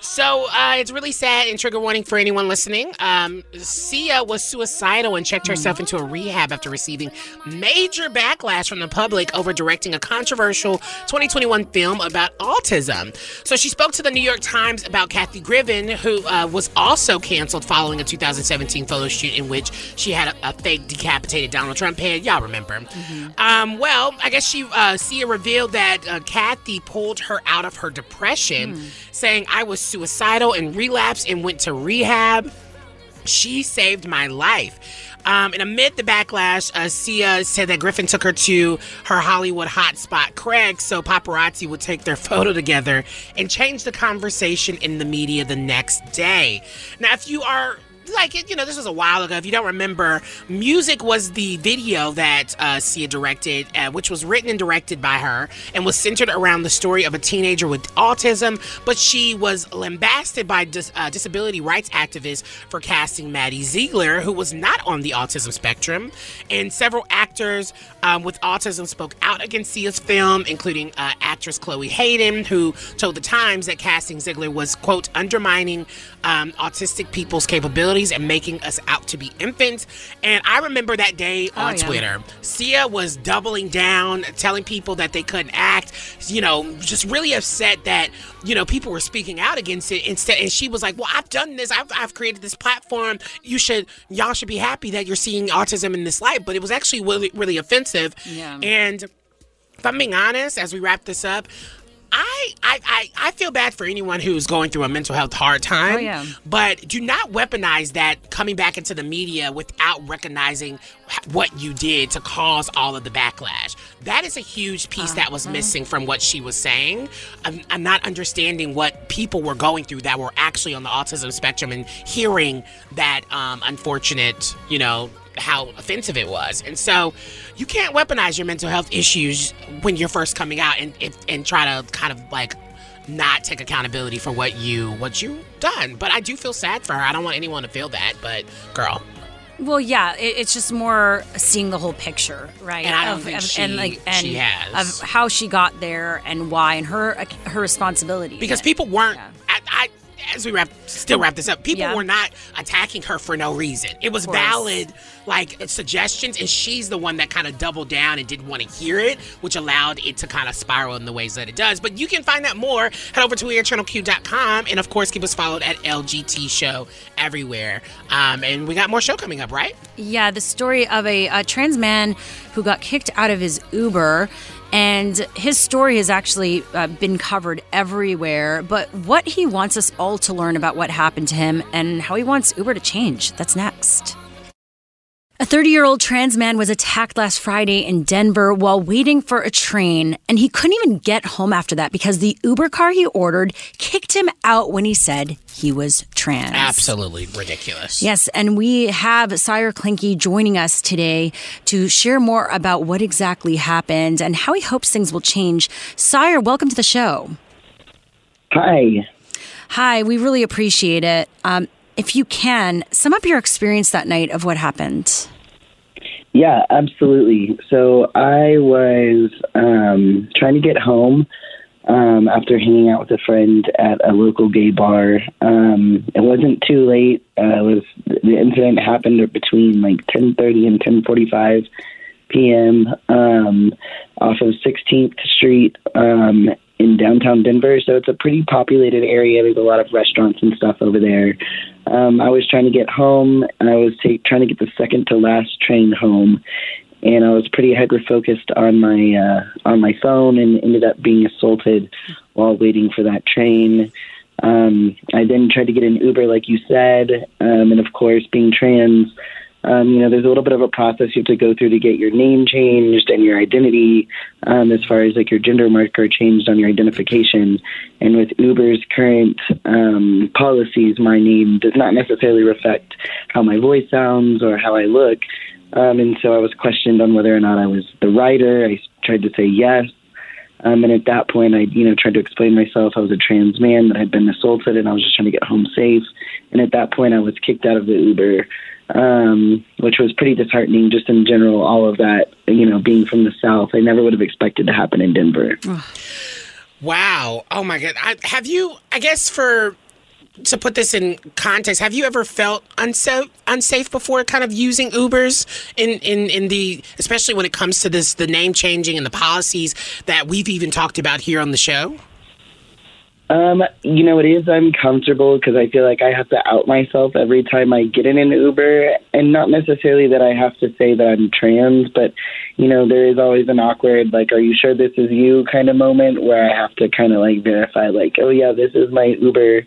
So uh, it's really sad and trigger warning for anyone listening. Um, Sia was suicidal and checked herself into a rehab after receiving major backlash from the public over directing a controversial 2021 film about autism. So she spoke to the New York Times about Kathy Griffin, who uh, was also canceled following a 2017 photo shoot in which she had a, a fake decapitated Donald Trump head. Y'all remember? Um, well, I guess she uh, Sia revealed that uh, Kathy pulled her out of her depression, saying I was suicidal and relapsed and went to rehab. She saved my life. Um, and amid the backlash, uh, Sia said that Griffin took her to her Hollywood hotspot, Craig, so paparazzi would take their [laughs] photo together and change the conversation in the media the next day. Now, if you are like you know this was a while ago. If you don't remember music was the video that uh, sia directed uh, which was written and directed by her and was centered around the story of a teenager with autism but she was lambasted by dis- uh, disability rights activists for casting maddie ziegler who was not on the autism spectrum. And several actors um, with autism spoke out against sia's film including uh, actress chloe hayden who told the times that casting ziegler was quote undermining um, autistic people's capabilities and making us out to be infants. And I remember that day Oh, on yeah. Twitter. Sia was doubling down, telling people that they couldn't act, you know, just really upset that, you know, people were speaking out against it instead. And she was like, well, I've done this. I've, I've created this platform. You should, y'all should be happy that you're seeing autism in this light. But it was actually really, really offensive. Yeah. And if I'm being honest, as we wrap this up, I, I, I, I feel bad for anyone who's going through a mental health hard time. Oh, yeah. But do not weaponize that coming back into the media without recognizing what you did to cause all of the backlash. That is a huge piece that was missing from what she was saying. I'm, I'm not understanding what people were going through that were actually on the autism spectrum and hearing that um, unfortunate, you know, how offensive it was. And so you can't weaponize your mental health issues when you're first coming out and and, and try to kind of like not take accountability for what you what you done. But I do feel sad for her. I don't want anyone to feel that, but girl, Well, yeah, it, it's just more seeing the whole picture, right? And I don't of, think of- she- and like and she has. of how she got there and why and her her responsibility. because people weren't. I, I, as we wrap, still wrap this up, people Yeah. were not attacking her for no reason. It was valid, like suggestions, and she's the one that kind of doubled down and didn't want to hear it, which allowed it to kind of spiral in the ways that it does. But you can find out more. Head over to airchannelq.com and of course keep us followed at LGT Show everywhere. Um, and we got more show coming up, right? Yeah, the story of a, a trans man who got kicked out of his Uber. And his story has actually uh, been covered everywhere. But what he wants us all to learn about what happened to him and how he wants Uber to change, that's next. A 30 year old trans man was attacked last Friday in Denver while waiting for a train, and he couldn't even get home after that because the Uber car he ordered kicked him out when he said he was trans. Absolutely ridiculous. Yes, and we have Sire Clinky joining us today to share more about what exactly happened and how he hopes things will change. Sire, welcome to the show. Hi. Hi, we really appreciate it. Um, if you can, sum up your experience that night of what happened. Yeah, absolutely. So I was um, trying to get home um, after hanging out with a friend at a local gay bar. Um, it wasn't too late. Uh, was the incident happened between like 10:30 and 10:45 p.m. Um, off of 16th Street um, in downtown Denver. So it's a pretty populated area. There's a lot of restaurants and stuff over there. Um, I was trying to get home. and I was ta- trying to get the second to last train home, and I was pretty hyper focused on my uh, on my phone, and ended up being assaulted while waiting for that train. Um, I then tried to get an Uber, like you said, um, and of course, being trans, um, you know, there's a little bit of a process you have to go through to get your name changed and your identity, um, as far as like your gender marker changed on your identification. And with Uber's current um, policies, my name does not necessarily reflect how my voice sounds or how I look. Um, and so I was questioned on whether or not I was the writer. I tried to say yes. Um, and at that point, I, you know, tried to explain myself. I was a trans man that had been assaulted, and I was just trying to get home safe. And at that point, I was kicked out of the Uber, um, which was pretty disheartening. Just in general, all of that, you know, being from the South, I never would have expected to happen in Denver. Wow. Oh my God. I, have you, I guess for, to put this in context, have you ever felt unsafe, unsafe before kind of using Ubers in, in, in the, especially when it comes to this, the name changing and the policies that we've even talked about here on the show? Um, you know, it is uncomfortable because I feel like I have to out myself every time I get in an Uber, and not necessarily that I have to say that I'm trans, but you know, there is always an awkward, like, "Are you sure this is you?" kind of moment where I have to kind of like verify, like, "Oh yeah, this is my Uber."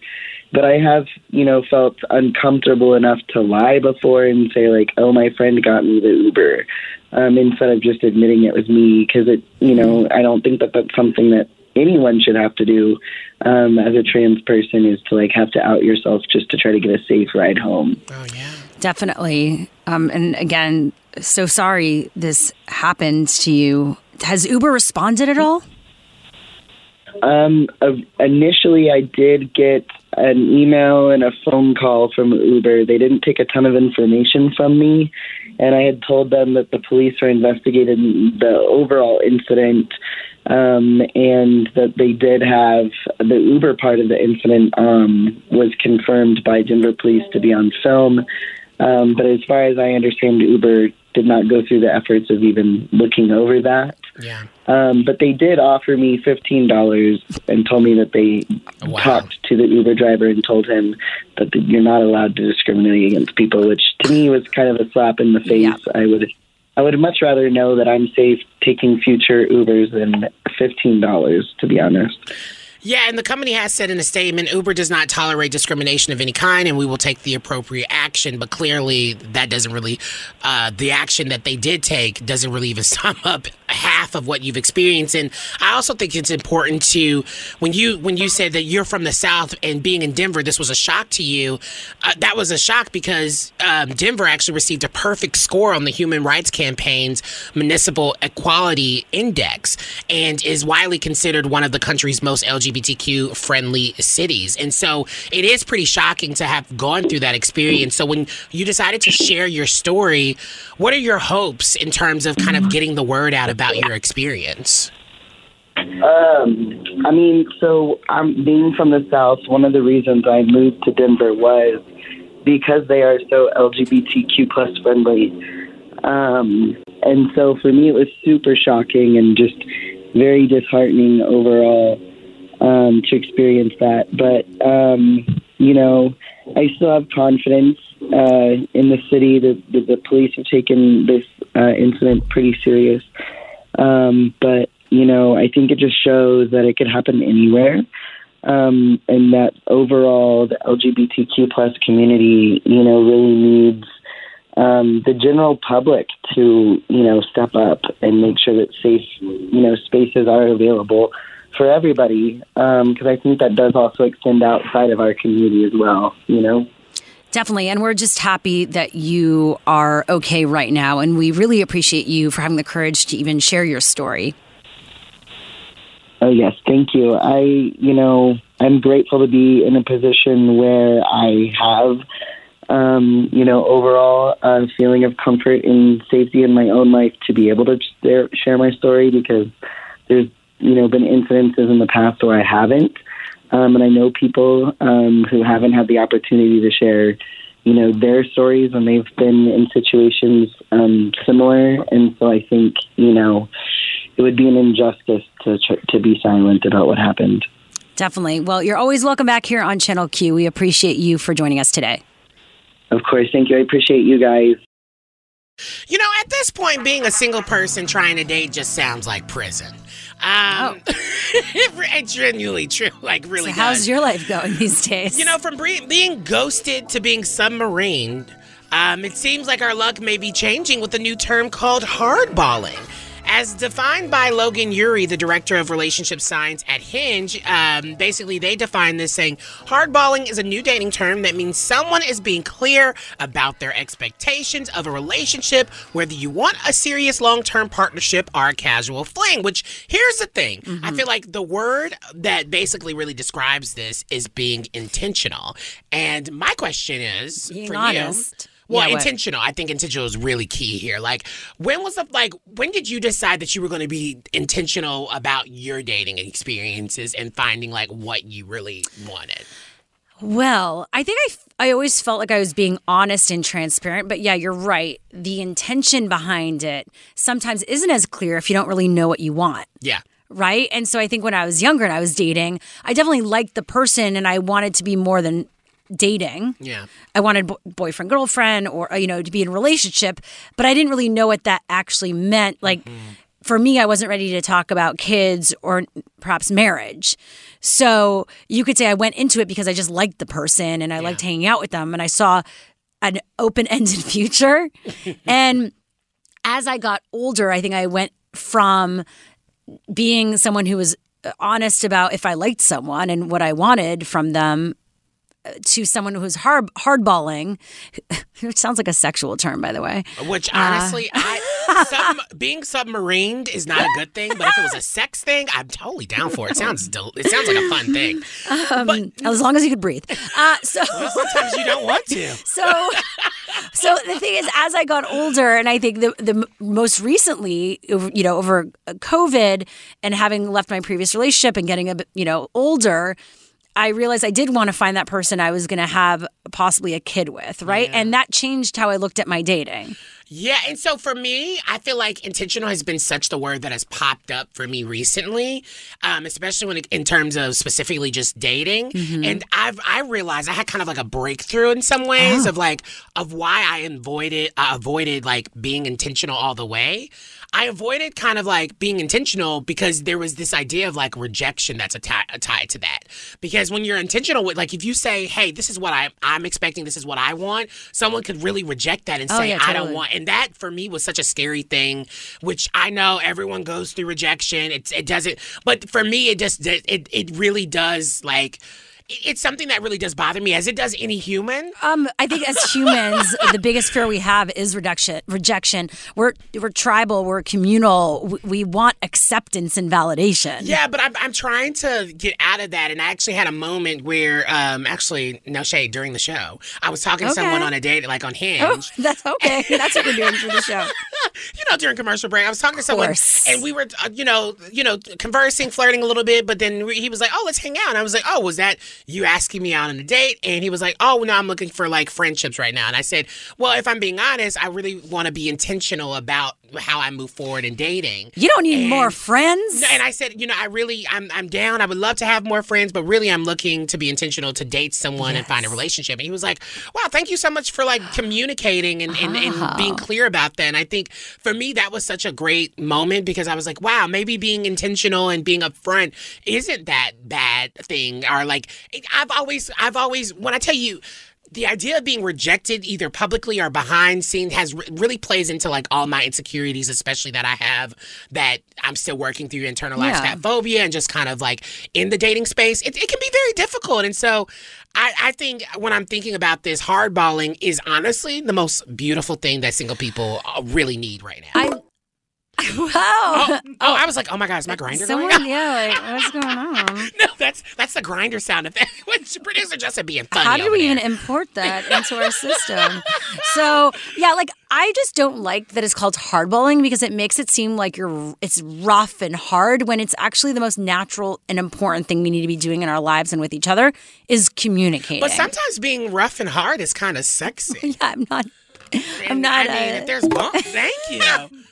But I have, you know, felt uncomfortable enough to lie before and say like, "Oh, my friend got me the Uber," um, instead of just admitting it was me, because it, you know, I don't think that that's something that anyone should have to do um, as a trans person is to like have to out yourself just to try to get a safe ride home. Oh yeah, definitely. Um, and again, so sorry this happened to you. Has Uber responded at all? Um, uh, initially, I did get an email and a phone call from Uber. They didn't take a ton of information from me, and I had told them that the police are investigating the overall incident um, and that they did have the Uber part of the incident um, was confirmed by Denver police to be on film. Um, but as far as I understand, Uber did not go through the efforts of even looking over that. Yeah. Um, but they did offer me fifteen dollars and told me that they talked to the Uber driver and told him that you're not allowed to discriminate against people, which to me was kind of a slap in the face. Yeah. I would, I would much rather know that I'm safe taking future Ubers than fifteen dollars, to be honest. Yeah, and the company has said in a statement Uber does not tolerate discrimination of any kind and we will take the appropriate action. But clearly, that doesn't really, uh, the action that they did take doesn't really even [laughs] sum up half of what you've experienced. And I also think it's important to when you when you said that you're from the South and being in Denver, this was a shock to you. Uh, that was a shock because um, Denver actually received a perfect score on the Human Rights Campaign's Municipal Equality Index and is widely considered one of the country's most LGBTQ friendly cities. And so it is pretty shocking to have gone through that experience. So when you decided to share your story, what are your hopes in terms of kind of getting the word out about your experience? Um, I mean, so I'm being from the South. One of the reasons I moved to Denver was because they are so LGBTQ plus friendly. Um, and so for me, it was super shocking and just very disheartening overall um, to experience that. But um, you know, I still have confidence uh, in the city. The, the, the police have taken this uh, incident pretty serious. Um, but you know, I think it just shows that it could happen anywhere. Um, and that overall, the LGBTQ plus community, you know, really needs um, the general public to, you know, step up and make sure that safe, you know, spaces are available for everybody. Because um, I think that does also extend outside of our community as well, you know. Definitely. And we're just happy that you are okay right now. And we really appreciate you for having the courage to even share your story. Oh, yes. Thank you. I, you know, I'm grateful to be in a position where I have, um, you know, overall a feeling of comfort and safety in my own life to be able to share, share my story because there's, you know, been incidences in the past where I haven't. Um, and I know people um, who haven't had the opportunity to share, you know, their stories when they've been in situations um, similar. And so I think, you know, it would be an injustice to to be silent about what happened. Definitely. Well, you're always welcome back here on Channel Q. We appreciate you for joining us today. Of course. Thank you. I appreciate you guys. You know, at this point, being a single person trying to date just sounds like prison. Um, oh. [laughs] it's genuinely true. [laughs] Like, really. So how's your life going these days? You know, from bre- being ghosted to being submarined, um, it seems like our luck may be changing with a new term called hardballing. As defined by Logan Ury, the director of relationship science at Hinge, um, basically they define this saying hardballing is a new dating term that means someone is being clear about their expectations of a relationship, whether you want a serious long term partnership or a casual fling. Which here's the thing mm-hmm. I feel like the word that basically really describes this is being intentional. And my question is being for honest. you. Well, Yeah, intentional. I think intentional is really key here. Like, when was the like? When did you decide that you were going to be intentional about your dating experiences and finding like what you really wanted? Well, I think I I always felt like I was being honest and transparent, but yeah, you're right. The intention behind it sometimes isn't as clear if you don't really know what you want. Yeah. Right. And so I think when I was younger and I was dating, I definitely liked the person and I wanted to be more than dating. Yeah. I wanted bo- boyfriend, girlfriend, or, uh, you know, to be in a relationship, but I didn't really know what that actually meant. Like, for me, I wasn't ready to talk about kids or perhaps marriage. So you could say I went into it because I just liked the person and I liked hanging out with them and I saw an open ended [laughs] future. and as I got older, I think I went from being someone who was honest about if I liked someone and what I wanted from them uh, to someone who's hard hardballing, [laughs] which sounds like a sexual term, by the way. Which Uh, honestly, [laughs] I sub, being submarined is not a good thing. But if it was a sex thing, I'm totally down for it. Sounds del- it sounds like a fun thing. Um, as long as you could breathe. Uh, so Well, sometimes you don't want to. [laughs] so so the thing is as i got older and i think the the most recently you know over covid and having left my previous relationship and getting a bit you know older I realized I did want to find that person I was going to have possibly a kid with, right? And that changed how I looked at my dating. Yeah, and so for me, I feel like intentional has been such the word that has popped up for me recently, um, especially when it, in terms of specifically just dating. Mm-hmm. And I've I realized I had kind of like a breakthrough in some ways of like of why I avoided I avoided like being intentional all the way. I avoided kind of like being intentional because there was this idea of like rejection that's tied to that. Because when you're intentional with, like, if you say, "Hey, this is what I I'm expecting, this is what I want," someone could really reject that and Oh, say, yeah, "I don't want." and that for me was such a scary thing, which I know everyone goes through rejection. It it doesn't, but for me, it just it it really does like it's something that really does bother me, as it does any human. Um, I think as humans, [laughs] the biggest fear we have is reduction, rejection. We're we're tribal, we're communal. We, we want acceptance and validation. Yeah, but I'm, I'm trying to get out of that, and I actually had a moment where, um, actually, no shade during the show, I was talking to someone on a date, like on Hinge. Oh, [laughs] that's okay. That's what we're doing for the show. [laughs] you know, during commercial break, I was talking to someone, and we were, uh, you know, you know, conversing, flirting a little bit. But then he was like, "Oh, let's hang out." And I was like, "Oh, was that you asking me out on a date?" And he was like, "Oh, no, I'm looking for like friendships right now." And I said, "Well, if I'm being honest, I really want to be intentional about how I move forward in dating." You don't need And- more friends. And I said, you know, I really, I'm, I'm down. I would love to have more friends, but really, I'm looking to be intentional to date someone and find a relationship. And he was like, "Wow, thank you so much for like communicating and, and, and ah. being clear about that." And I think for me, that was such a great moment because I was like, "Wow, maybe being intentional and being upfront isn't that bad thing." Or like, I've always, I've always, when I tell you the idea of being rejected either publicly or behind scene has really plays into like all my insecurities especially that i have that i'm still working through internalized Yeah. phobia and just kind of like in the dating space. It, it can be very difficult. And so I, I think when i'm thinking about this hardballing is honestly the most beautiful thing that single people uh, really need right now. I, [laughs] wow. oh, oh, I was like, oh my God, is my Grindr going Someone, on? yeah, like [laughs] what's going on? [laughs] No, that's that's the Grindr sound effect. Which producer Justin being funny. How did over we there. even import that into our system? So yeah, like I just don't like that it's called hardballing because it makes it seem like you're it's rough and hard when it's actually the most natural and important thing we need to be doing in our lives and with each other is communicating. But sometimes being rough and hard is kind of sexy. yeah, I'm not. I'm not. I mean, uh, if there's ball, thank you.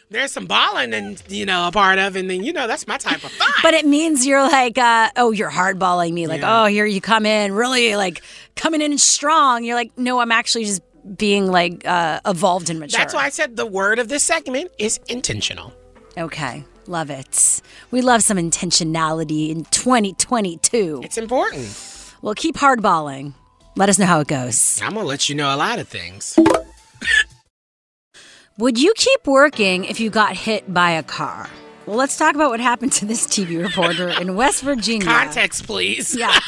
There's some balling and you know a part of, and then you know that's my type of fun. But it means you're like, uh, oh, you're hardballing me. Like, oh, here you come in, really like coming in strong. You're like, no, I'm actually just being like uh, evolved and mature. That's why I said the word of this segment is intentional. Okay, love it. We love some intentionality in 2022. It's important. Well, keep hardballing. Let us know how it goes. I'm gonna let you know a lot of things. Would you keep working if you got hit by a car? Well, let's talk about what happened to this TV reporter in West Virginia. Context, please. Yeah.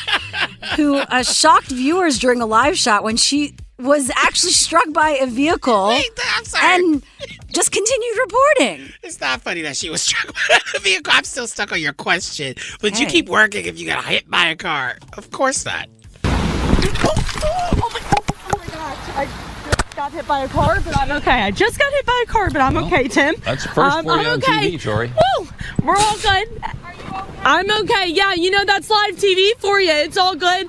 Who uh, shocked viewers during a live shot when she was actually struck by a vehicle I'm sorry. and just continued reporting. It's not funny that she was struck by a vehicle. I'm still stuck on your question. Would you keep working if you got hit by a car? Of course not. I just got hit by a car, but I'm okay. I just got hit by a car, but I'm okay, Tim. That's the first Um, for you I'm on okay. TV, Tori. Woo! We're all good. I'm okay. Yeah, you know that's live TV for you. It's all good.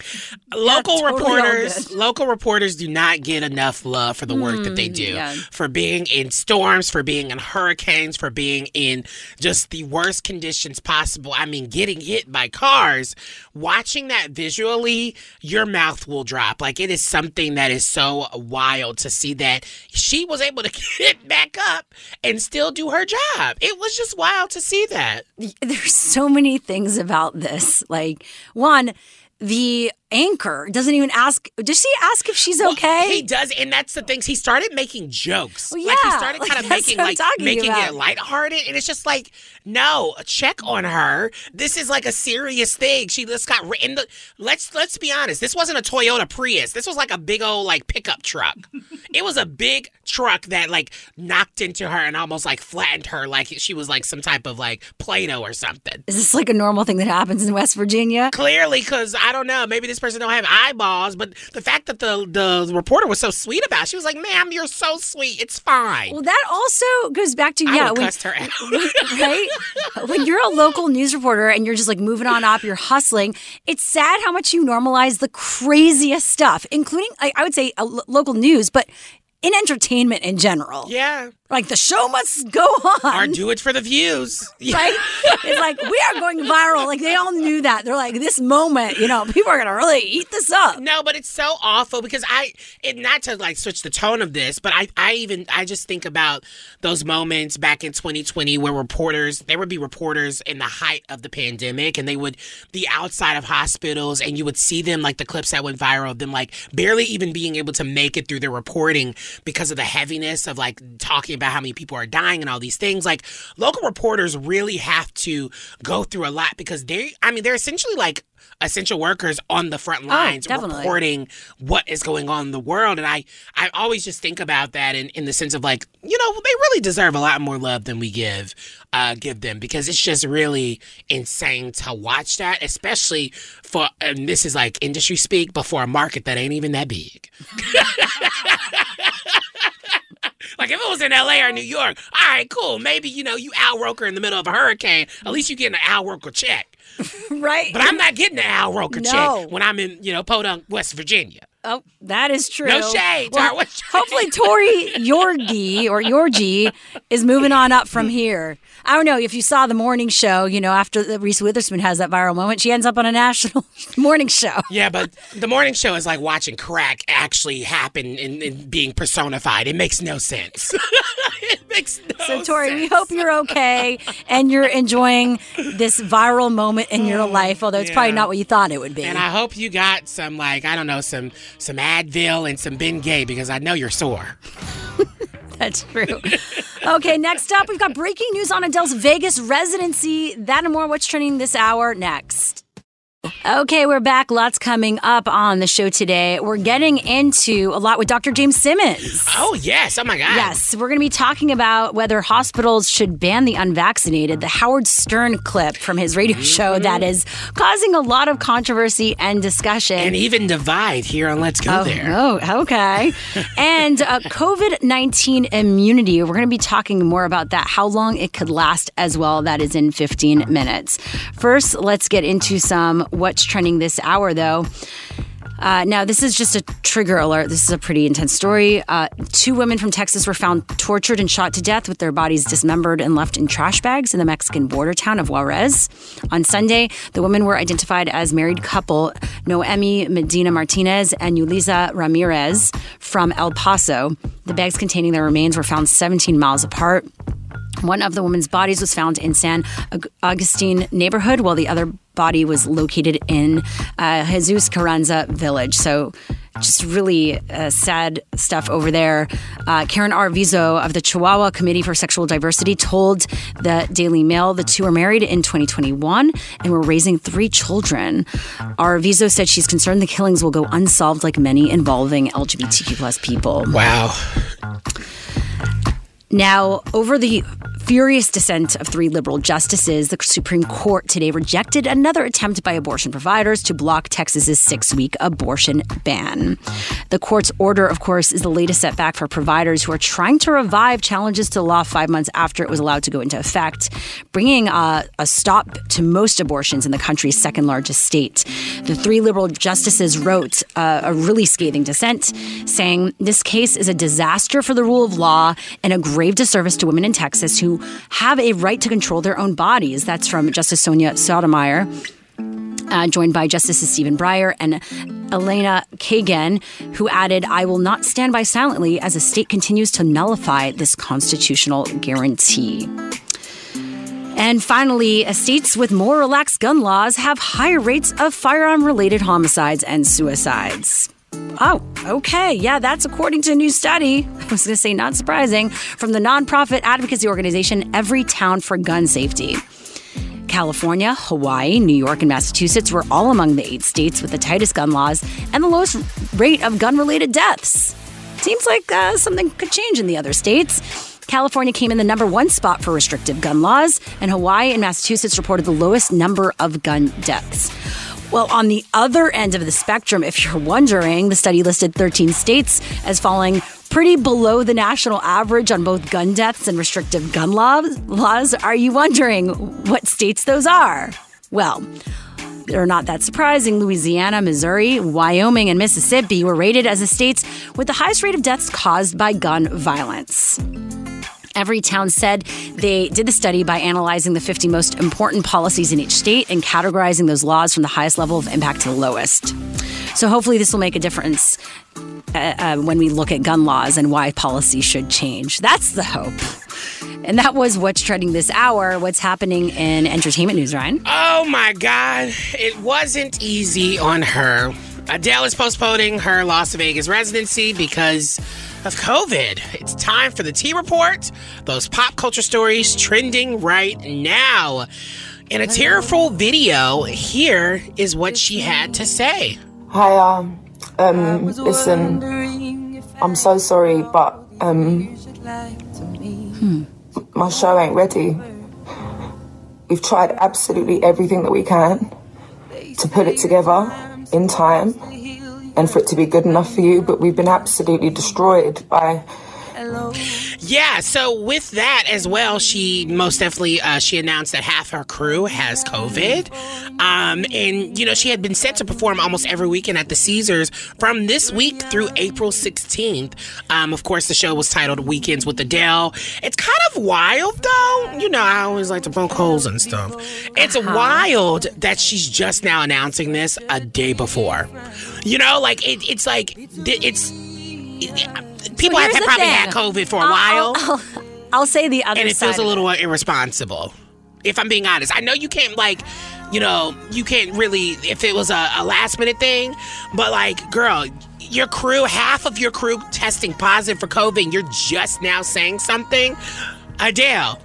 [laughs] local totally reporters local reporters do not get enough love for the work that they Mm, do. yeah. for being in storms for being in hurricanes for being in just the worst conditions possible. I mean getting hit by cars watching that visually your mouth will drop. Like it is something that is so wild to see that she was able to [laughs] get back up and still do her job. It was just wild to see that. There's so many things about this. Like, one, the anchor doesn't even ask. Does she ask if she's okay? He does, and that's the things. He started making jokes. Well, Like he yeah, started like, kind of making like making about. it lighthearted, and it's just like, no, check on her. This is like a serious thing. She just got written. the. Let's let's be honest. This wasn't a Toyota Prius. This was like a big old like pickup truck. [laughs] it was a big truck that like knocked into her and almost like flattened her, like she was like some type of like Play-Doh or something. Is this like a normal thing that happens in West Virginia? Clearly, because I don't know, maybe this person don't have eyeballs, but the fact that the the reporter was so sweet about, it, she was like, "Ma'am, you're so sweet. It's fine." Well, that also goes back to yeah, when, cussed her out. [laughs] right? When you're a local news reporter and you're just like moving on up, you're hustling. It's sad how much you normalize the craziest stuff, including I, I would say uh, local news, but in entertainment in general. Yeah. Like the show must go on. Or do it for the views. [laughs] Right? it's like we are going viral. Like they all knew that. They're like, this moment, you know, people are gonna really eat this up. No, but it's so awful because I, it not to like switch the tone of this, but I, I even, I just think about those moments back in 2020 where reporters, there would be reporters in the height of the pandemic and they would be outside of hospitals and you would see them like the clips that went viral of them like barely even being able to make it through their reporting because of the heaviness of like talking about how many people are dying and all these things. Like local reporters really have to go through a lot because they, I mean, they're essentially like essential workers on the front lines definitely. reporting what is going on in the world and i i always just think about that in, in the sense of like you know they really deserve a lot more love than we give uh give them because it's just really insane to watch that especially for and this is like industry speak but for a market that ain't even that big [laughs] [laughs] Like if it was in LA or New York, all right, cool. Maybe you know you Al Roker in the middle of a hurricane. At least you getting an Al Roker check. [laughs] right. But I'm not getting an Al Roker No. check when I'm in you know Podunk, West Virginia. Oh, that is true. No shade, Well, Tar- hopefully, Tori Yorgey or Yorgey is moving on up from [laughs] here. I don't know if you saw the morning show. You know, after the Reese Witherspoon has that viral moment, she ends up on a national [laughs] morning show. Yeah, but the morning show is like watching crack actually happen and, and being personified. It makes no sense. [laughs] it makes no So, Tori, we hope you're okay and you're enjoying this viral moment in your mm, life, although it's probably not what you thought it would be. And I hope you got some like I don't know some some Advil and some Bengay because I know you're sore. [laughs] That's true. okay, next up, we've got breaking news on Adele's Vegas residency. That and more. What's trending this hour next? Okay, we're back. Lots coming up on the show today. We're getting into a lot with Dr. James Simmons. Oh yes! Oh my God! Yes, we're going to be talking about whether hospitals should ban the unvaccinated. The Howard Stern clip from his radio show that is causing a lot of controversy and discussion. And even divide here on Let's Go oh, There. Oh, okay. [laughs] and uh, COVID 19 immunity. We're going to be talking more about that, how long it could last as well. That is in 15 minutes. First, let's get into some what's trending this hour, though. Uh, now, this is just a trigger alert. This is a pretty intense story. Uh, two women from Texas were found tortured and shot to death with their bodies dismembered and left in trash bags in the Mexican border town of Juarez. On Sunday, the women were identified as married couple Noemi Medina Martinez and Yulisa Ramirez from El Paso. The bags containing their remains were found 17 miles apart. One of the women's bodies was found in San Ag- Agustin neighborhood, while the other body was located in uh, Jesus Carranza village. So, just really uh, sad stuff over there. Uh, Karen Arvizo of the Chihuahua Committee for Sexual Diversity told the Daily Mail the two were married in 2021 and were raising three children. Arvizo said she's concerned the killings will go unsolved, like many involving LGBTQ plus people. Wow. Now, over the furious dissent of three liberal justices, the Supreme Court today rejected another attempt by abortion providers to block Texas's six week abortion ban. The court's order, of course, is the latest setback for providers who are trying to revive challenges to the law five months after it was allowed to go into effect, bringing a, a stop to most abortions in the country's second largest state. The three liberal justices wrote uh, a really scathing dissent saying this case is a disaster for the rule of law and a grave disservice to women in Texas who have a right to control their own bodies. That's from Justice Sonia Sotomayor. Uh, joined by Justices Stephen Breyer and Elena Kagan, who added, I will not stand by silently as the state continues to nullify this constitutional guarantee. And finally, uh, states with more relaxed gun laws have higher rates of firearm related homicides and suicides. Oh, okay. Yeah, that's according to a new study. [laughs] I was going to say, not surprising, from the nonprofit advocacy organization Everytown for Gun Safety. California, Hawaii, New York, and Massachusetts were all among the eight states with the tightest gun laws and the lowest rate of gun related deaths. Seems like uh, something could change in the other states. California came in the number one spot for restrictive gun laws, and Hawaii and Massachusetts reported the lowest number of gun deaths. Well, on the other end of the spectrum, if you're wondering, the study listed 13 states as falling pretty below the national average on both gun deaths and restrictive gun laws. Are you wondering what states those are? Well, they're not that surprising. Louisiana, Missouri, Wyoming, and Mississippi were rated as the states with the highest rate of deaths caused by gun violence. Everytown said they did the study by analyzing the 50 most important policies in each state and categorizing those laws from the highest level of impact to the lowest. So hopefully, this will make a difference uh, uh, when we look at gun laws and why policy should change. That's the hope. And that was what's trending this hour. What's happening in entertainment news, Ryan? Oh my God. It wasn't easy on her. Adele is postponing her Las Vegas residency because of COVID. It's time for the T Report, those pop culture stories trending right now. In a tearful video, here is what she had to say. Hi, um, um, listen, I'm so sorry, but um, my show ain't ready. We've tried absolutely everything that we can to put it together in time and for it to be good enough for you, but we've been absolutely destroyed by Yeah, so with that as well, she most definitely uh, she announced that half her crew has COVID, um, and you know she had been set to perform almost every weekend at the Caesars from this week through April 16th. Um, of course, the show was titled Weekends with Adele. It's kind of wild though, you know. I always like to poke holes and stuff. It's wild that she's just now announcing this a day before. You know, like it, it's like it's. People have probably thing. had COVID for a I'll- while I'll, I'll, I'll say the other and it feels a little irresponsible. If I'm being honest, I know you can't like, you know, you can't really if it was a, a last minute thing, but like, girl, your crew, half of your crew testing positive for COVID, and you're just now saying something. Adele,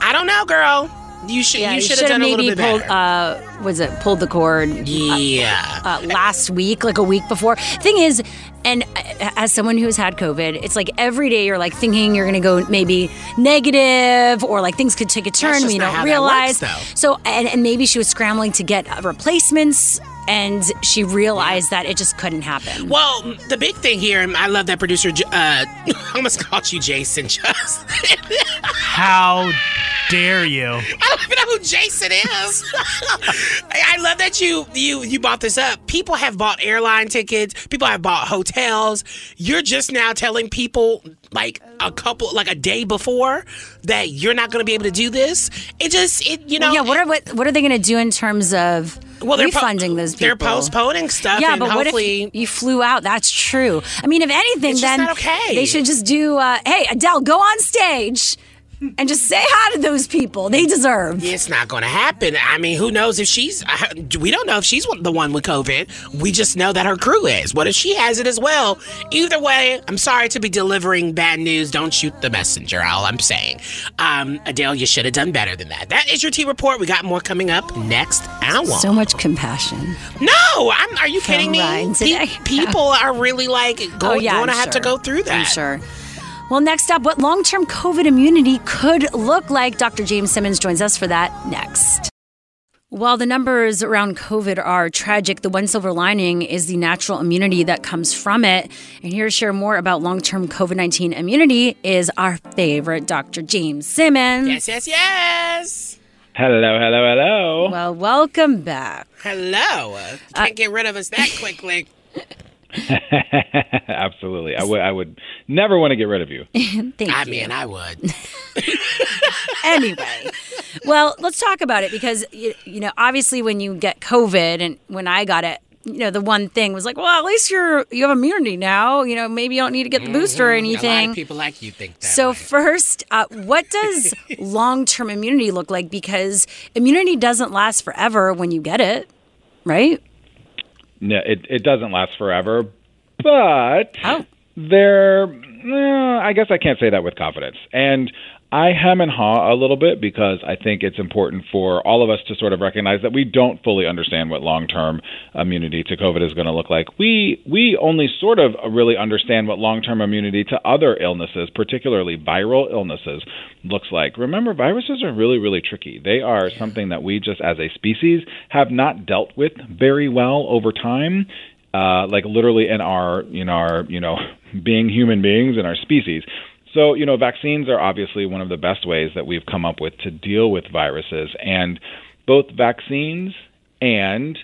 I don't know, girl. You should Yeah, you should have done have a little bit pulled. better. Uh, was it pulled the cord? Yeah. Uh, last week, like a week before. Thing is, and uh, as someone who's had COVID, it's like every day you're like thinking you're gonna go maybe negative or like things could take a turn. We don't realize. works, so, and, and maybe she was scrambling to get replacements, and she realized that it just couldn't happen. Well, the big thing here, and I love that producer. Uh, [laughs] I almost called you Jason. [laughs] Just How dare you? I don't even know who Jason is. [laughs] I love that you you you bought this up. People have bought airline tickets. People have bought hotels. You're just now telling people like a couple like a day before that you're not going to be able to do this. It just it you know yeah. What are what, what are they gonna do in terms of Well, they're po- refunding those people? they're postponing stuff. Yeah, and but what if you flew out? That's true. I mean, if anything, then okay. they should just do. Uh, hey, Adele, go on stage and just say hi to those people. They deserve. It's not going to happen. I mean, who knows if she's. We don't know if she's the one with COVID. We just know that her crew is. What if she has it as well? Either way, I'm sorry to be delivering bad news. Don't shoot the messenger. All I'm saying. Um, Adele, you should have done better than that. That is your T report. We got more coming up next hour. So much compassion. no, I'm. Are you kidding me? Pe- [laughs] people are really like go, oh yeah, going to I'm have to go through that. I'm sure. Well, next up, what long-term COVID immunity could look like? Dr. James Simmons joins us for that next. While the numbers around COVID are tragic, the one silver lining is the natural immunity that comes from it. And here to share more about long term COVID 19 immunity is our favorite Dr. James Simmons. Yes, yes, yes. Hello, hello, hello. Well, welcome back. Hello. Can't uh, get rid of us that quickly. [laughs] [laughs] Absolutely. I would I would never want to get rid of you. [laughs] Thank I you. mean, I would. [laughs] anyway, well, let's talk about it because you, you know, obviously, when you get COVID, and when I got it, you know, the one thing was like, well, at least you're you have immunity now. You know, maybe you don't need to get the booster or Mm-hmm. A lot anything. of people like you think that. So first, uh, what does long-term immunity look like? Because immunity doesn't last forever when you get it, right? No, it it doesn't last forever, but Oh. there. eh, I guess I can't say that with confidence, and I hem and haw a little bit because I think it's important for all of us to sort of recognize that we don't fully understand what long-term immunity to COVID is going to look like. We we only sort of really understand what long-term immunity to other illnesses, particularly viral illnesses, looks like. Remember, viruses are really really tricky. They are something that we just as a species have not dealt with very well over time. Uh, like literally in our in our you know [laughs] being human beings in our species. So, you know, vaccines are obviously one of the best ways that we've come up with to deal with viruses. And both vaccines and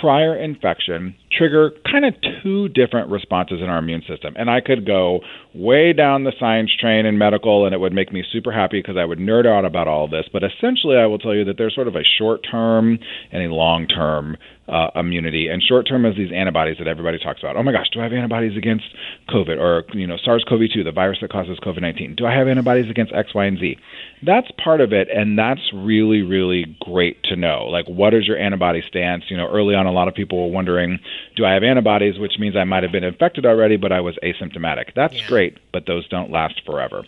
prior infection trigger kind of two different responses in our immune system. And I could go way down the science train in medical and it would make me super happy because I would nerd out about all this. But essentially, I will tell you that there's sort of a short term and a long term uh, immunity, and short term is these antibodies that everybody talks about. Oh my gosh, do I have antibodies against COVID or you know SARS-CoV-2, the virus that causes COVID-19? Do I have antibodies against X, Y, and Z? That's part of it, and that's really, really great to know. Like, what is your antibody stance? You know, early on, a lot of people were wondering, do I have antibodies, which means I might have been infected already, but I was asymptomatic. That's yeah. great, but those don't last forever.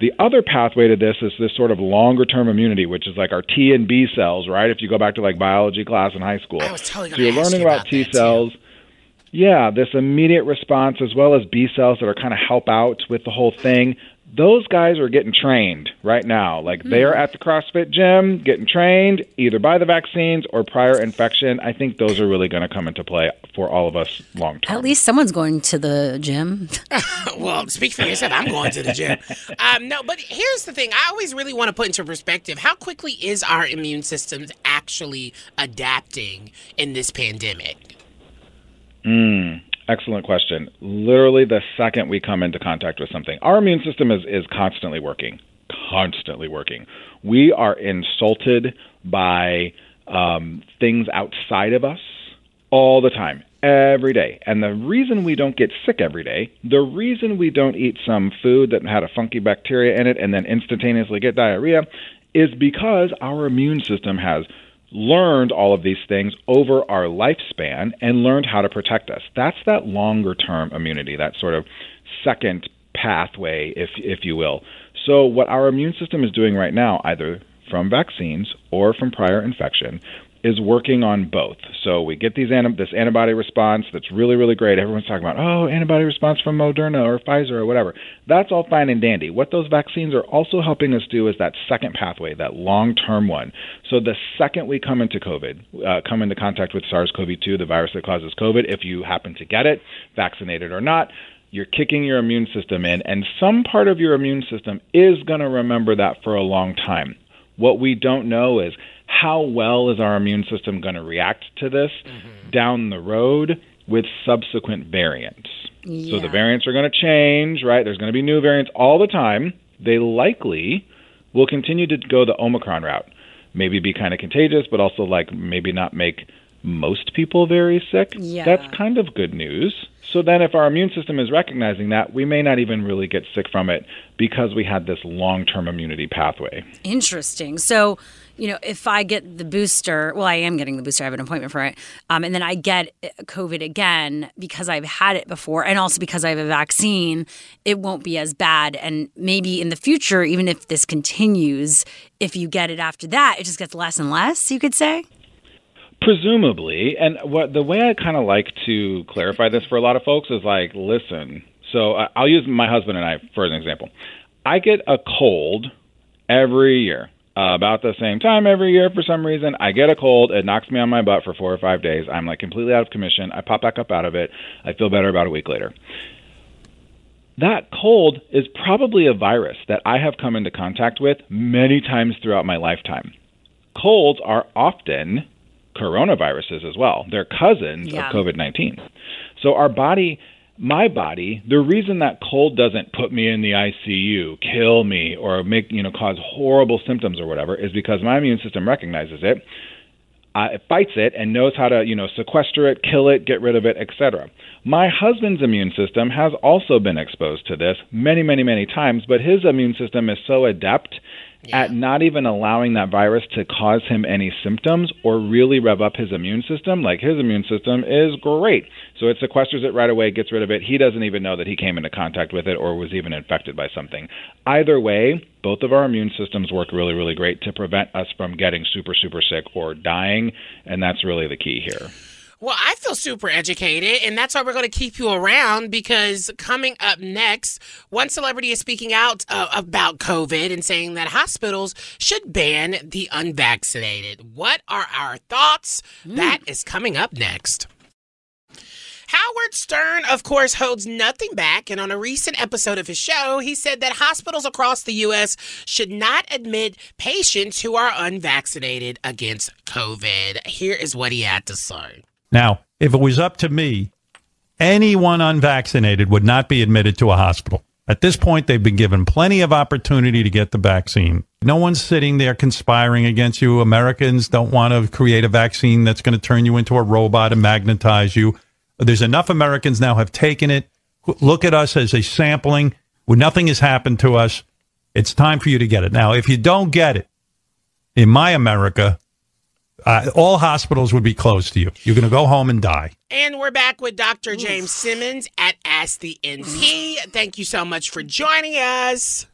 The other pathway to this is this sort of longer term immunity, which is like our T and B cells, right? If you go back to like biology class in high school. so you're learning about, about T cells. Too. Yeah, this immediate response as well as B cells that are kind of help out with the whole thing those guys are getting trained right now. Like mm. they're at the CrossFit gym getting trained either by the vaccines or prior infection. I think those are really going to come into play for all of us long term. At least someone's going to the gym. [laughs] well, speak for yourself. I'm going to the gym. Um, no, but here's the thing. I always really want to put into perspective how quickly is our immune systems actually adapting in this pandemic? Mm. Excellent question. Literally, the second we come into contact with something, our immune system is, is constantly working, constantly working. We are insulted by um, things outside of us all the time, every day. And the reason we don't get sick every day, the reason we don't eat some food that had a funky bacteria in it and then instantaneously get diarrhea, is because our immune system has learned all of these things over our lifespan and learned how to protect us. That's that longer term immunity, that sort of second pathway, if if you will. So what our immune system is doing right now, either from vaccines or from prior infection, is working on both. So we get these this antibody response that's really really great. Everyone's talking about oh antibody response from Moderna or Pfizer or whatever. That's all fine and dandy. What those vaccines are also helping us do is that second pathway, that long term one. So the second we come into COVID, uh, come into contact with SARS-CoV-2, the virus that causes COVID, if you happen to get it, vaccinated or not, you're kicking your immune system in, and some part of your immune system is going to remember that for a long time. What we don't know is how well is our immune system going to react to this mm-hmm. down the road with subsequent variants. Yeah. So the variants are going to change, right? There's going to be new variants all the time. They likely will continue to go the Omicron route. Maybe be kind of contagious, but also like maybe not make most people very sick. Yeah. That's kind of good news. So then, if our immune system is recognizing that, we may not even really get sick from it because we had this long term immunity pathway. Interesting. So, you know, if I get the booster, well, I am getting the booster, I have an appointment for it, um, and then I get COVID again because I've had it before and also because I have a vaccine, it won't be as bad. And maybe in the future, even if this continues, if you get it after that, it just gets less and less, you could say? Presumably, and what the way I kind of like to clarify this for a lot of folks is like, listen. So I'll use my husband and I for an example. I get a cold every year, uh, about the same time every year for some reason. I get a cold, it knocks me on my butt for four or five days. I'm like completely out of commission. I pop back up out of it. I feel better about a week later. That cold is probably a virus that I have come into contact with many times throughout my lifetime. Colds are often coronaviruses as well. They're cousins yeah. of COVID 19. So our body, my body, the reason that cold doesn't put me in the ICU, kill me, or make, you know, cause horrible symptoms or whatever is because my immune system recognizes it. Uh, it fights it and knows how to, you know, sequester it, kill it, get rid of it, etc. My husband's immune system has also been exposed to this many, many, many times, but his immune system is so adept yeah. at not even allowing that virus to cause him any symptoms or really rev up his immune system. Like his immune system is great. So it sequesters it right away, gets rid of it. He doesn't even know that he came into contact with it or was even infected by something. Either way, both of our immune systems work really, really great to prevent us from getting super, super sick or dying. And that's really the key here. Well, I feel super educated, and that's why we're going to keep you around because coming up next, one celebrity is speaking out uh, about COVID and saying that hospitals should ban the unvaccinated. What are our thoughts? Mm. That is coming up next. Howard Stern, of course, holds nothing back. And on a recent episode of his show, he said that hospitals across the U.S. should not admit patients who are unvaccinated against COVID. Here is what he had to say. Now, if it was up to me, anyone unvaccinated would not be admitted to a hospital. At this point, they've been given plenty of opportunity to get the vaccine. No one's sitting there conspiring against you. Americans don't want to create a vaccine that's going to turn you into a robot and magnetize you. There's enough Americans now have taken it. Look at us as a sampling. When nothing has happened to us, it's time for you to get it. Now, if you don't get it, in my America, uh, all hospitals would be closed to you. You're going to go home and die. And we're back with Dr. James Simmons at Ask the NP. Thank you so much for joining us.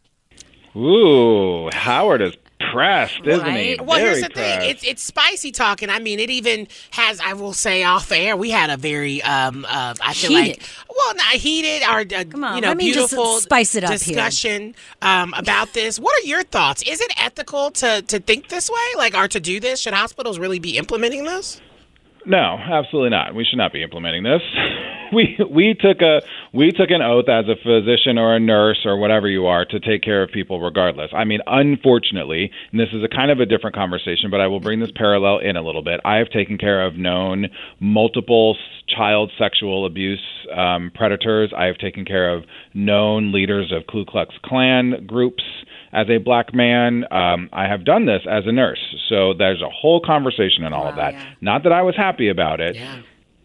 Ooh, Howard is pressed, isn't he? Well, Very here's the pressed. thing. It's it's spicy talking. I mean, it even has. I will say off air, we had a very um uh, I feel Heated. like well not heated or uh, on, you know let me just beautiful spice it up here. discussion um about this. What are your thoughts? Is it ethical to to think this way, like or to do this? Should hospitals really be implementing this? No, absolutely not. We should not be implementing this. [laughs] We we took a we took an oath as a physician or a nurse or whatever you are to take care of people regardless. I mean, unfortunately, and this is a kind of a different conversation, but I will bring this parallel in a little bit. I have taken care of known multiple child sexual abuse um, predators. I have taken care of known leaders of Ku Klux Klan groups as a black man, um, I have done this as a nurse. So there's a whole conversation and all of that. Not that I was happy about it.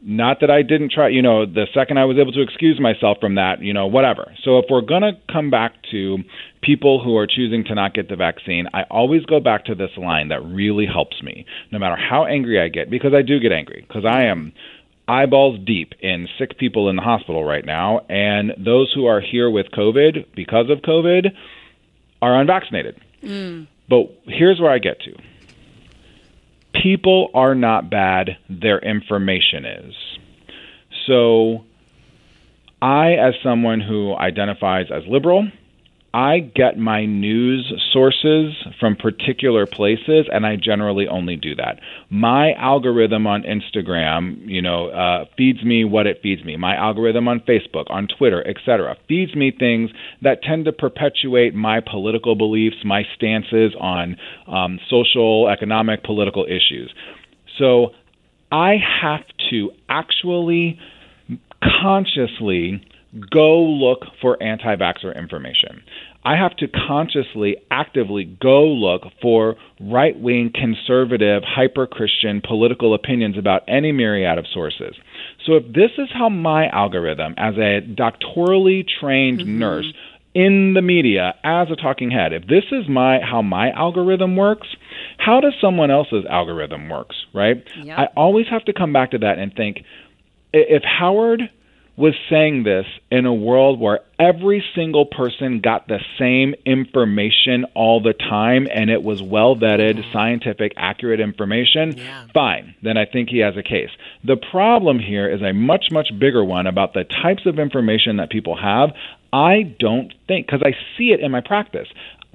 Not that I didn't try, you know, the second I was able to excuse myself from that, you know, whatever. So if we're going to come back to people who are choosing to not get the vaccine, I always go back to this line that really helps me, no matter how angry I get, because I do get angry, because I am eyeballs deep in sick people in the hospital right now, and those who are here with COVID because of COVID are unvaccinated. But here's where I get to people are not bad, their information is. So, I, as someone who identifies as liberal, I get my news sources from particular places, and I generally only do that. My algorithm on Instagram, you know, uh, feeds me what it feeds me. My algorithm on Facebook, on Twitter, etc., feeds me things that tend to perpetuate my political beliefs, my stances on um, social, economic, political issues. So I have to actually consciously go look for anti vaxxer information. I have to consciously, actively go look for right wing, conservative, hyper Christian political opinions about any myriad of sources. So, if this is how my algorithm, as a doctorally trained mm-hmm. nurse, in the media as a talking head, if this is my how my algorithm works, how does someone else's algorithm works, right? I always have to come back to that and think if Howard was saying this in a world where every single person got the same information all the time and it was well vetted, scientific, accurate information, fine. Then I think he has a case. The problem here is a much, much bigger one about the types of information that people have. I don't think, because I see it in my practice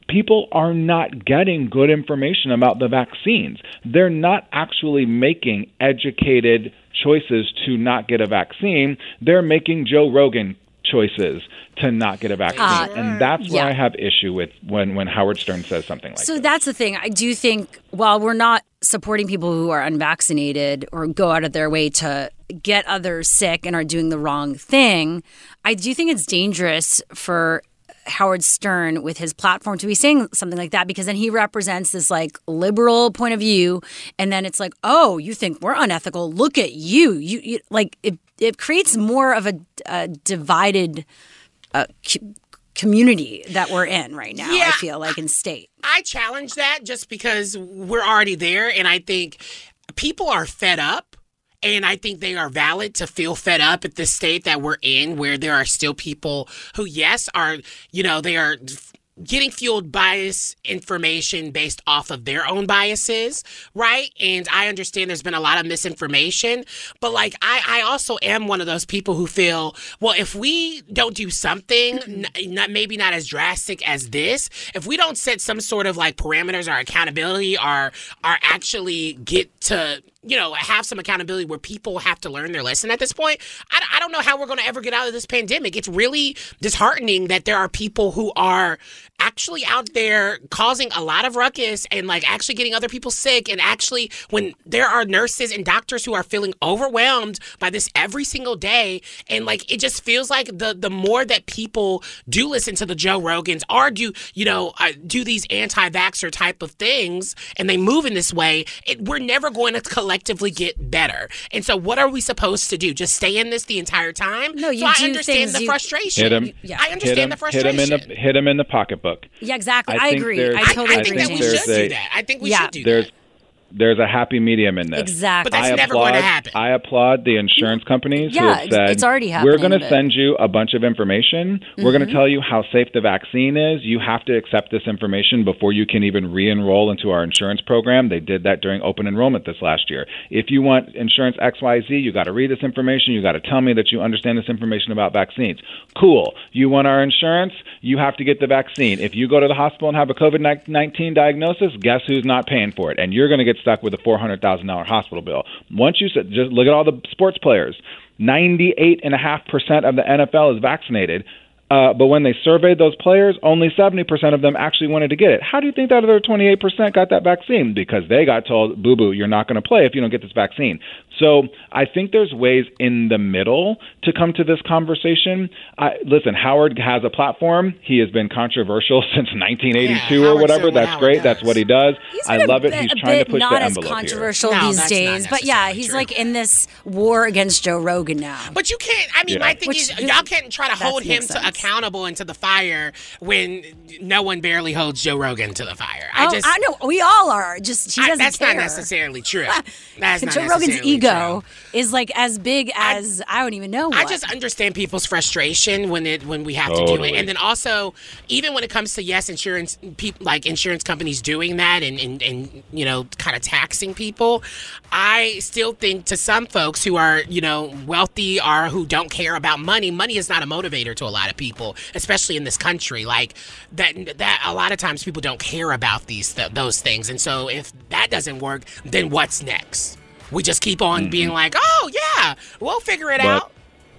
people are not getting good information about the vaccines. They're not actually making educated choices to not get a vaccine. They're making Joe Rogan choices to not get a vaccine. Uh, and that's where yeah. I have issue with when, when Howard Stern says something like so that's the thing. I do think while we're not supporting people who are unvaccinated or go out of their way to get others sick and are doing the wrong thing, I do think it's dangerous for Howard Stern with his platform to be saying something like that because then he represents this like liberal point of view and then it's like oh you think we're unethical look at you you, you like it it creates more of a, a divided uh, co- community that we're in right now Yeah. I feel like in state I challenge that just because we're already there, and I think people are fed up. And I think they are valid to feel fed up at the state that we're in, where there are still people who, yes, are, you know, they are getting fueled bias information based off of their own biases, right? And I understand there's been a lot of misinformation, but like I, I also am one of those people who feel, well, if we don't do something, n- not maybe not as drastic as this, if we don't set some sort of like parameters or accountability or are actually get to you know, have some accountability where people have to learn their lesson at this point. I, I don't know how we're going to ever get out of this pandemic. It's really disheartening that there are people who are actually out there causing a lot of ruckus and like actually getting other people sick. And actually when there are nurses and doctors who are feeling overwhelmed by this every single day and like it just feels like the the more that people do listen to the Joe Rogans or do you know uh, do these anti-vaxxer type of things and they move in this way it, we're never going to collectively get better. And so what are we supposed to do? Just stay in this the entire time? No, you so I do understand things the you- frustration. Hit him. Yeah. I understand hit him, the frustration Hit him in the hit him in the pocketbook. Yeah, exactly. I I, agree. I totally I agree. think with we you. there's should do that I think we Yeah. should do There's there's a happy medium in this. Exactly. But that's I never applaud, going to happen. I applaud the insurance companies who Yeah, have it's- said it's already happening, we're going to but- send you a bunch of information. We're going to mm-hmm. tell you how safe the vaccine is. You have to accept this information before you can even re-enroll into our insurance program. They did that during open enrollment this last year. If you want insurance XYZ, you got to read this information. You got to tell me that you understand this information about vaccines. Cool. You want our insurance? You have to get the vaccine. If you go to the hospital and have a COVID 19 diagnosis, guess who's not paying for it? And you're going to get stuck with a $400,000 hospital bill. Once you said, just look at all the sports players. 98.5% of the NFL is vaccinated. Uh, but when they surveyed those players, only 70% of them actually wanted to get it. How do you think that other 28% got that vaccine? Because they got told, boo boo, you're not going to play if you don't get this vaccine. So I think there's ways in the middle to come to this conversation. I, listen, Howard has a platform. He has been controversial [laughs] since 1982 or Howard's whatever. what That's Howard great. does. That's what he does. I been a love it. He's a trying to bit push not the as envelope controversial No, these that's not days, but yeah, he's like in this war against Joe Rogan now. But you can't. I mean, Yeah. my thing Which is, is- y'all can't try to hold him makes to sense. accountable into the fire when no one barely holds Joe Rogan to the fire. I oh, just. I know we all are. Just he doesn't that's care. not necessarily true. [laughs] That's not Joe Rogan's necessarily ego is like as big as I, don't even know. What. I just understand people's frustration when it when we have to do it, and then also even when it comes to yes, insurance people like insurance companies doing that and and, and you know kind of taxing people. I still think to some folks who are you know wealthy or who don't care about money, money is not a motivator to a lot of people, especially in this country. Like that that a lot of times people don't care about these th- those things, and so if that doesn't work, then what's next? We just keep on being like, oh yeah, we'll figure it out.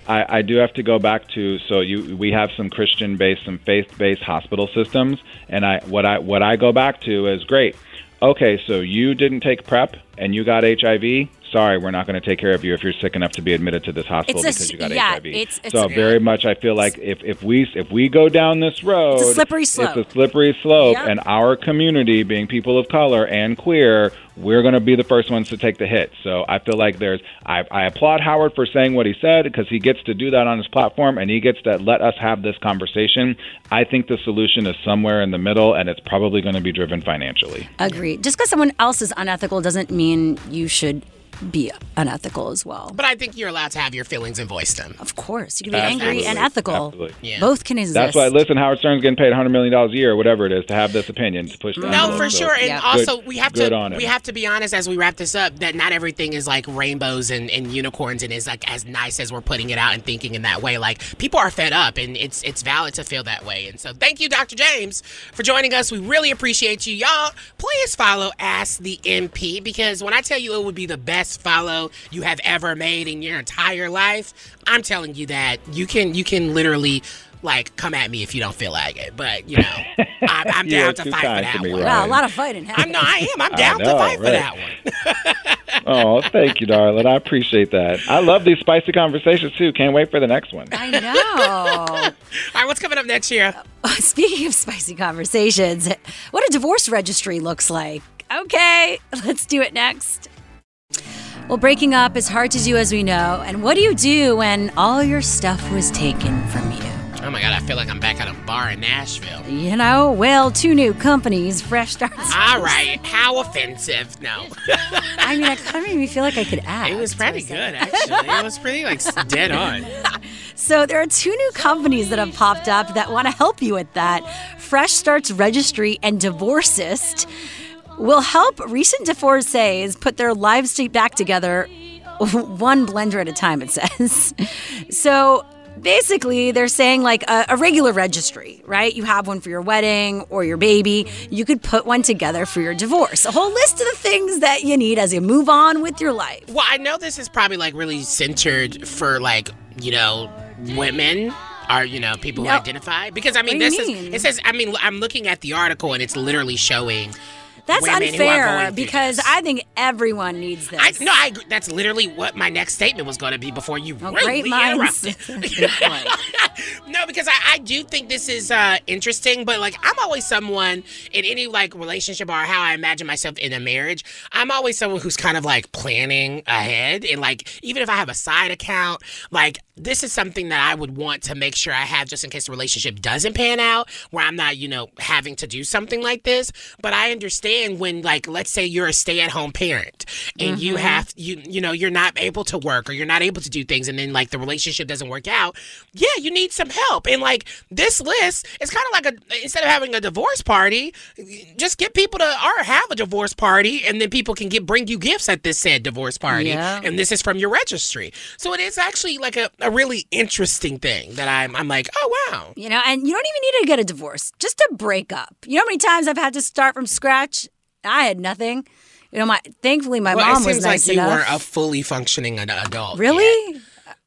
I, I do have to go back to so you we have some Christian based, some faith based hospital systems, and I what I what I go back to is great. Okay, so you didn't take PrEP and you got HIV. Sorry, we're not going to take care of you if you're sick enough to be admitted to this hospital It's because s- you got yeah, HIV. it's- it's so a- very much, I feel like if, if we if we go down this road, it's a slippery slope. It's a slippery slope, Yep. and our community, being people of color and queer, we're going to be the first ones to take the hit. So I feel like there's. I, I applaud Howard for saying what he said because he gets to do that on his platform and he gets to let us have this conversation. I think the solution is somewhere in the middle, and it's probably going to be driven financially. agree. Just because someone else is unethical doesn't mean you should be unethical as well. But I think you're allowed to have your feelings and voice them. Of course, you can be angry and ethical. Absolutely. Yeah. Both can exist. That's why. Listen, Howard Stern's getting paid 100 million dollars a year, or whatever it is, to have this opinion to push. The No, envelope. for So sure. And Yeah. also, good- we have good to on we have to be honest as we wrap this up that not everything is like rainbows and, and unicorns and is like as nice as we're putting it out and thinking in that way. Like people are fed up, and it's it's valid to feel that way. And so, thank you, Dr. James, for joining us. We really appreciate you, y'all. Please follow Ask the NP because when I tell you it would be the best follow you have ever made in your entire life, I'm telling you that you can you can literally. Like, come at me if you don't feel like it, but you know, [laughs] I'm, I'm down to fight for kind that to me, one. Wow, a lot of fighting I'm no, I am. I'm I down to know, fight for right. that one. [laughs] Oh, thank you, darling. I appreciate that. I love these spicy conversations too. Can't wait for the next one. I know. [laughs] All right, what's coming up next year? Uh, speaking of spicy conversations, what a divorce registry looks like. Okay, let's do it next. Well, breaking up is hard to do, as we know. And what do you do when all your stuff was taken from you? Oh my god, I feel like I'm back at a bar in Nashville. You know, well, two new companies, fresh starts. All right, how offensive? No, I mean, it kind of made me feel like I could act. it was pretty good actually. It was pretty like dead on. [laughs] So there are two new companies that have popped up that want to help you with that. Fresh Starts Registry and Divorcist will help recent divorcees put their lives back together [laughs] one blender at a time, it says. [laughs] So basically, they're saying like a, a regular registry, right? You have one for your wedding or your baby. You could put one together for your divorce. A whole list of the things that you need as you move on with your life. Well, I know this is probably like really centered for like you know women are you know people No. who identify? Because I mean, What this you is it says. I mean, I'm looking at the article and it's literally showing. That's women who are unfair because I think everyone needs this. I, no, I agree. That's literally what my next statement was going to be before you Oh, rudely great minds. [laughs] interrupted. [laughs] no, because I, I do think this is uh, interesting, but like I'm always someone in any like relationship or how I imagine myself in a marriage. I'm always someone who's kind of like planning ahead and like even if I have a side account, like this is something that I would want to make sure I have just in case the relationship doesn't pan out, where I'm not you know having to do something like this. But I understand when like let's say you're a stay-at-home parent and you Mhm. have you you know you're not able to work or you're not able to do things and then like the relationship doesn't work out yeah you need some help and like this list is kind of like a instead of having a divorce party just get people to or have a divorce party and then people can get bring you gifts at this said divorce party Yeah. and this is from your registry so it is actually like a, a really interesting thing that I'm I'm like oh wow You know, and you don't even need to get a divorce, just a breakup. You know how many times I've had to start from scratch? I had nothing. You know, my thankfully my well, mom it was seems nice like you weren't a fully functioning adult really?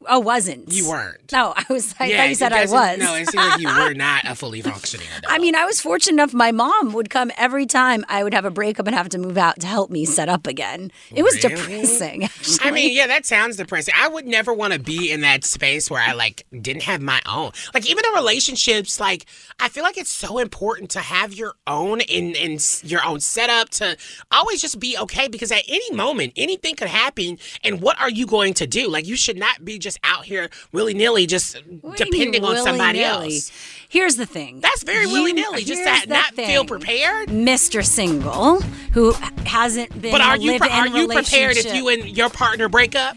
Oh, wasn't. You weren't. No, I was. I yeah, thought you said I was. No, it seems like you were not a fully [laughs] functioning adult. I mean, I was fortunate enough. My mom would come every time I would have a breakup and have to move out to help me set up again. It was Really? depressing. Actually. I mean, yeah, that sounds depressing. I would never want to be in that space where I like didn't have my own. Like even in relationships, like I feel like it's so important to have your own in in your own setup to always just be okay because at any moment anything could happen. And what are you going to do? Like you should not be just out here willy nilly, just What do mean depending on somebody else. Here's the thing. That's very willy nilly. Just that, not feel prepared. Mr. Single, who hasn't been. But are you pre- are you prepared if you and your partner break up?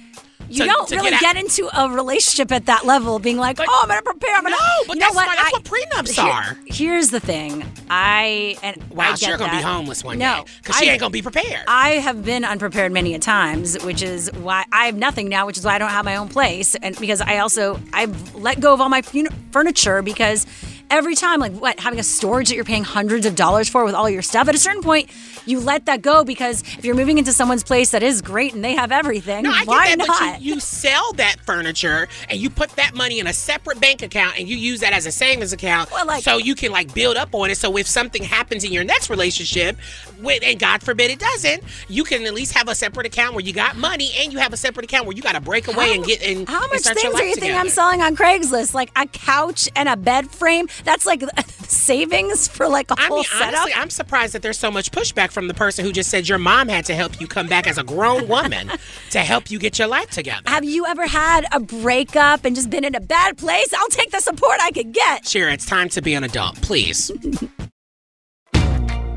You to- don't to really out- get, into a relationship at that level, being like, "Oh, I'm gonna prepare." I'm gonna. No, but you know that's what? why- that's I- what prenups Here- are. Here's the thing. I and Wow, I get she's gonna be homeless one no, day because she ain't gonna be prepared. I have been unprepared many a times, which is why I have nothing now, which is why I don't have my own place, and because I also I've let go of all my fun- furniture because every time, like what, having a storage that you're paying hundreds of dollars for with all your stuff, at a certain point, you let that go because if you're moving into someone's place that is great and they have everything, No, I why get that, not? but you, you sell that furniture and you put that money in a separate bank account and you use that as a savings account so you can like build up on it. So if something happens in your next relationship, with, and God forbid it doesn't, you can at least have a separate account where you got money and you have a separate account where you got to break away and get and How much things are you think. I'm selling on Craigslist? Like a couch and a bed frame? That's like [laughs] savings for like a I whole mean, setup. honestly, I'm surprised that there's so much pushback from the person who just said your mom had to help you come back as a grown woman to help you get your life together. Have you ever had a breakup and just been in a bad place? I'll take the support I could get. Sure, it's time to be an adult, please. [laughs]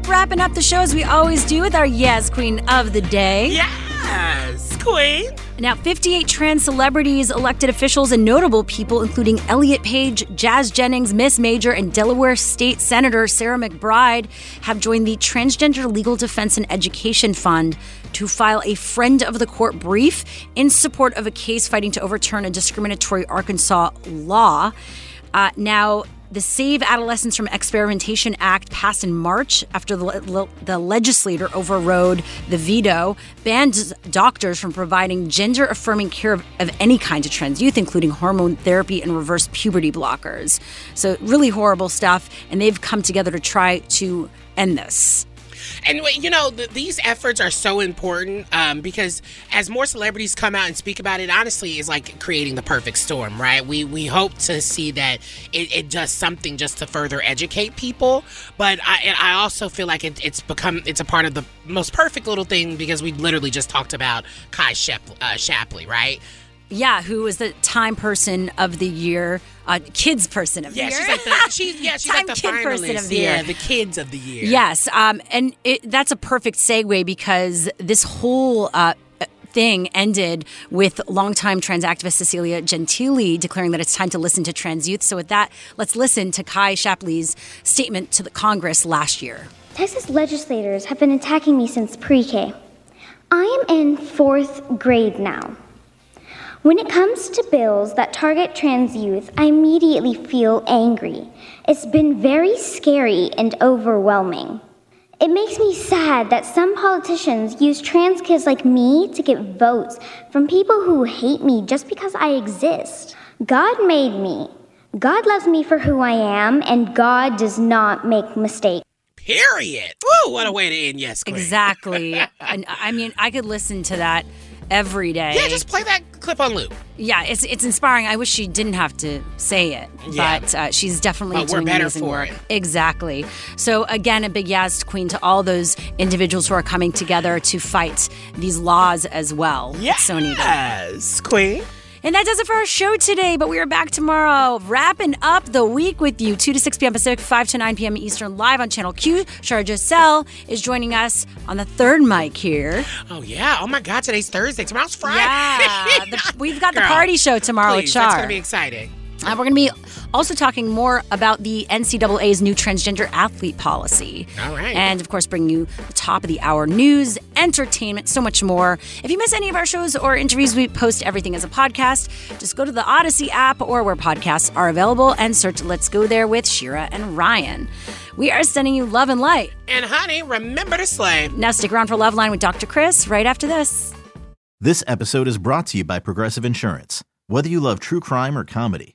Wrapping up the show as we always do with our Yes Queen of the Day. Yes, Queen. Now, 58 trans celebrities, elected officials, and notable people, including Elliot Page, Jazz Jennings, Miss Major, and Delaware State Senator Sarah McBride, have joined the Transgender Legal Defense and Education Fund to file a friend of the court brief in support of a case fighting to overturn a discriminatory Arkansas law. Uh, now, the Save Adolescents from Experimentation Act passed in March after the, le- the legislator overrode the veto, banned doctors from providing gender affirming care of, of any kind to trans youth, including hormone therapy and reverse puberty blockers. So, really horrible stuff. And they've come together to try to end this. And you know, th- these efforts are so important um, because as more celebrities come out and speak about it, honestly, is like creating the perfect storm, right? We we hope to see that it, it does something just to further educate people, but I I also feel like it, it's become it's a part of the most perfect little thing because we literally just talked about Kai Shep, uh, Shappley, right? Yeah, who was the Time Person of the Year, uh, Kids Person of Yeah, the Year. she's like the she's yeah she's [laughs] Time like the Kid Person of the yeah, Year. the kids of the year. Yes, um, and it, that's a perfect segue because this whole uh, thing ended with longtime trans activist Cecilia Gentili declaring that it's time to listen to trans youth. So, with that, let's listen to Kai Shappley's statement to the Congress last year. Texas legislators have been attacking me since pre K. I am in fourth grade now. When it comes to bills that target trans youth, I immediately feel angry. It's been very scary and overwhelming. It makes me sad that some politicians use trans kids like me to get votes from people who hate me just because I exist. God made me. God loves me for who I am, and God does not make mistakes. Period. Woo, what a way to end. Yes, Queen. Exactly. [laughs] and I mean, I could listen to that every day. Yeah, just play that clip on loop. Yeah, it's it's inspiring. I wish she didn't have to say it, Yeah. but uh, she's definitely But doing amazing for work. it. Exactly. So again, a big yes, to Queen, to all those individuals who are coming together to fight these laws as well. Yes, so needed. Yes, Queen. And that does it for our show today, but we are back tomorrow, wrapping up the week with you, 2 to 6 p.m. Pacific, 5 to 9 p.m. Eastern, live on Channel Q. Shara Giselle is joining us on the third mic here. Oh, yeah. Oh, my God. Today's Thursday. Tomorrow's Friday. Yeah. the- we've got the [laughs] party show tomorrow please, with Char. That's going to be exciting. Uh, we're going to be also talking more about the NCAA's new transgender athlete policy. All right. And of course, bringing you the top of the hour news, entertainment, so much more. If you miss any of our shows or interviews, we post everything as a podcast. Just go to the Audacy app or where podcasts are available and search Let's Go There with Shira and Ryan. We are sending you love and light. And, honey, remember to slay. Now, stick around for Loveline with Dr. Chris right after this. This episode is brought to you by Progressive Insurance. Whether you love true crime or comedy,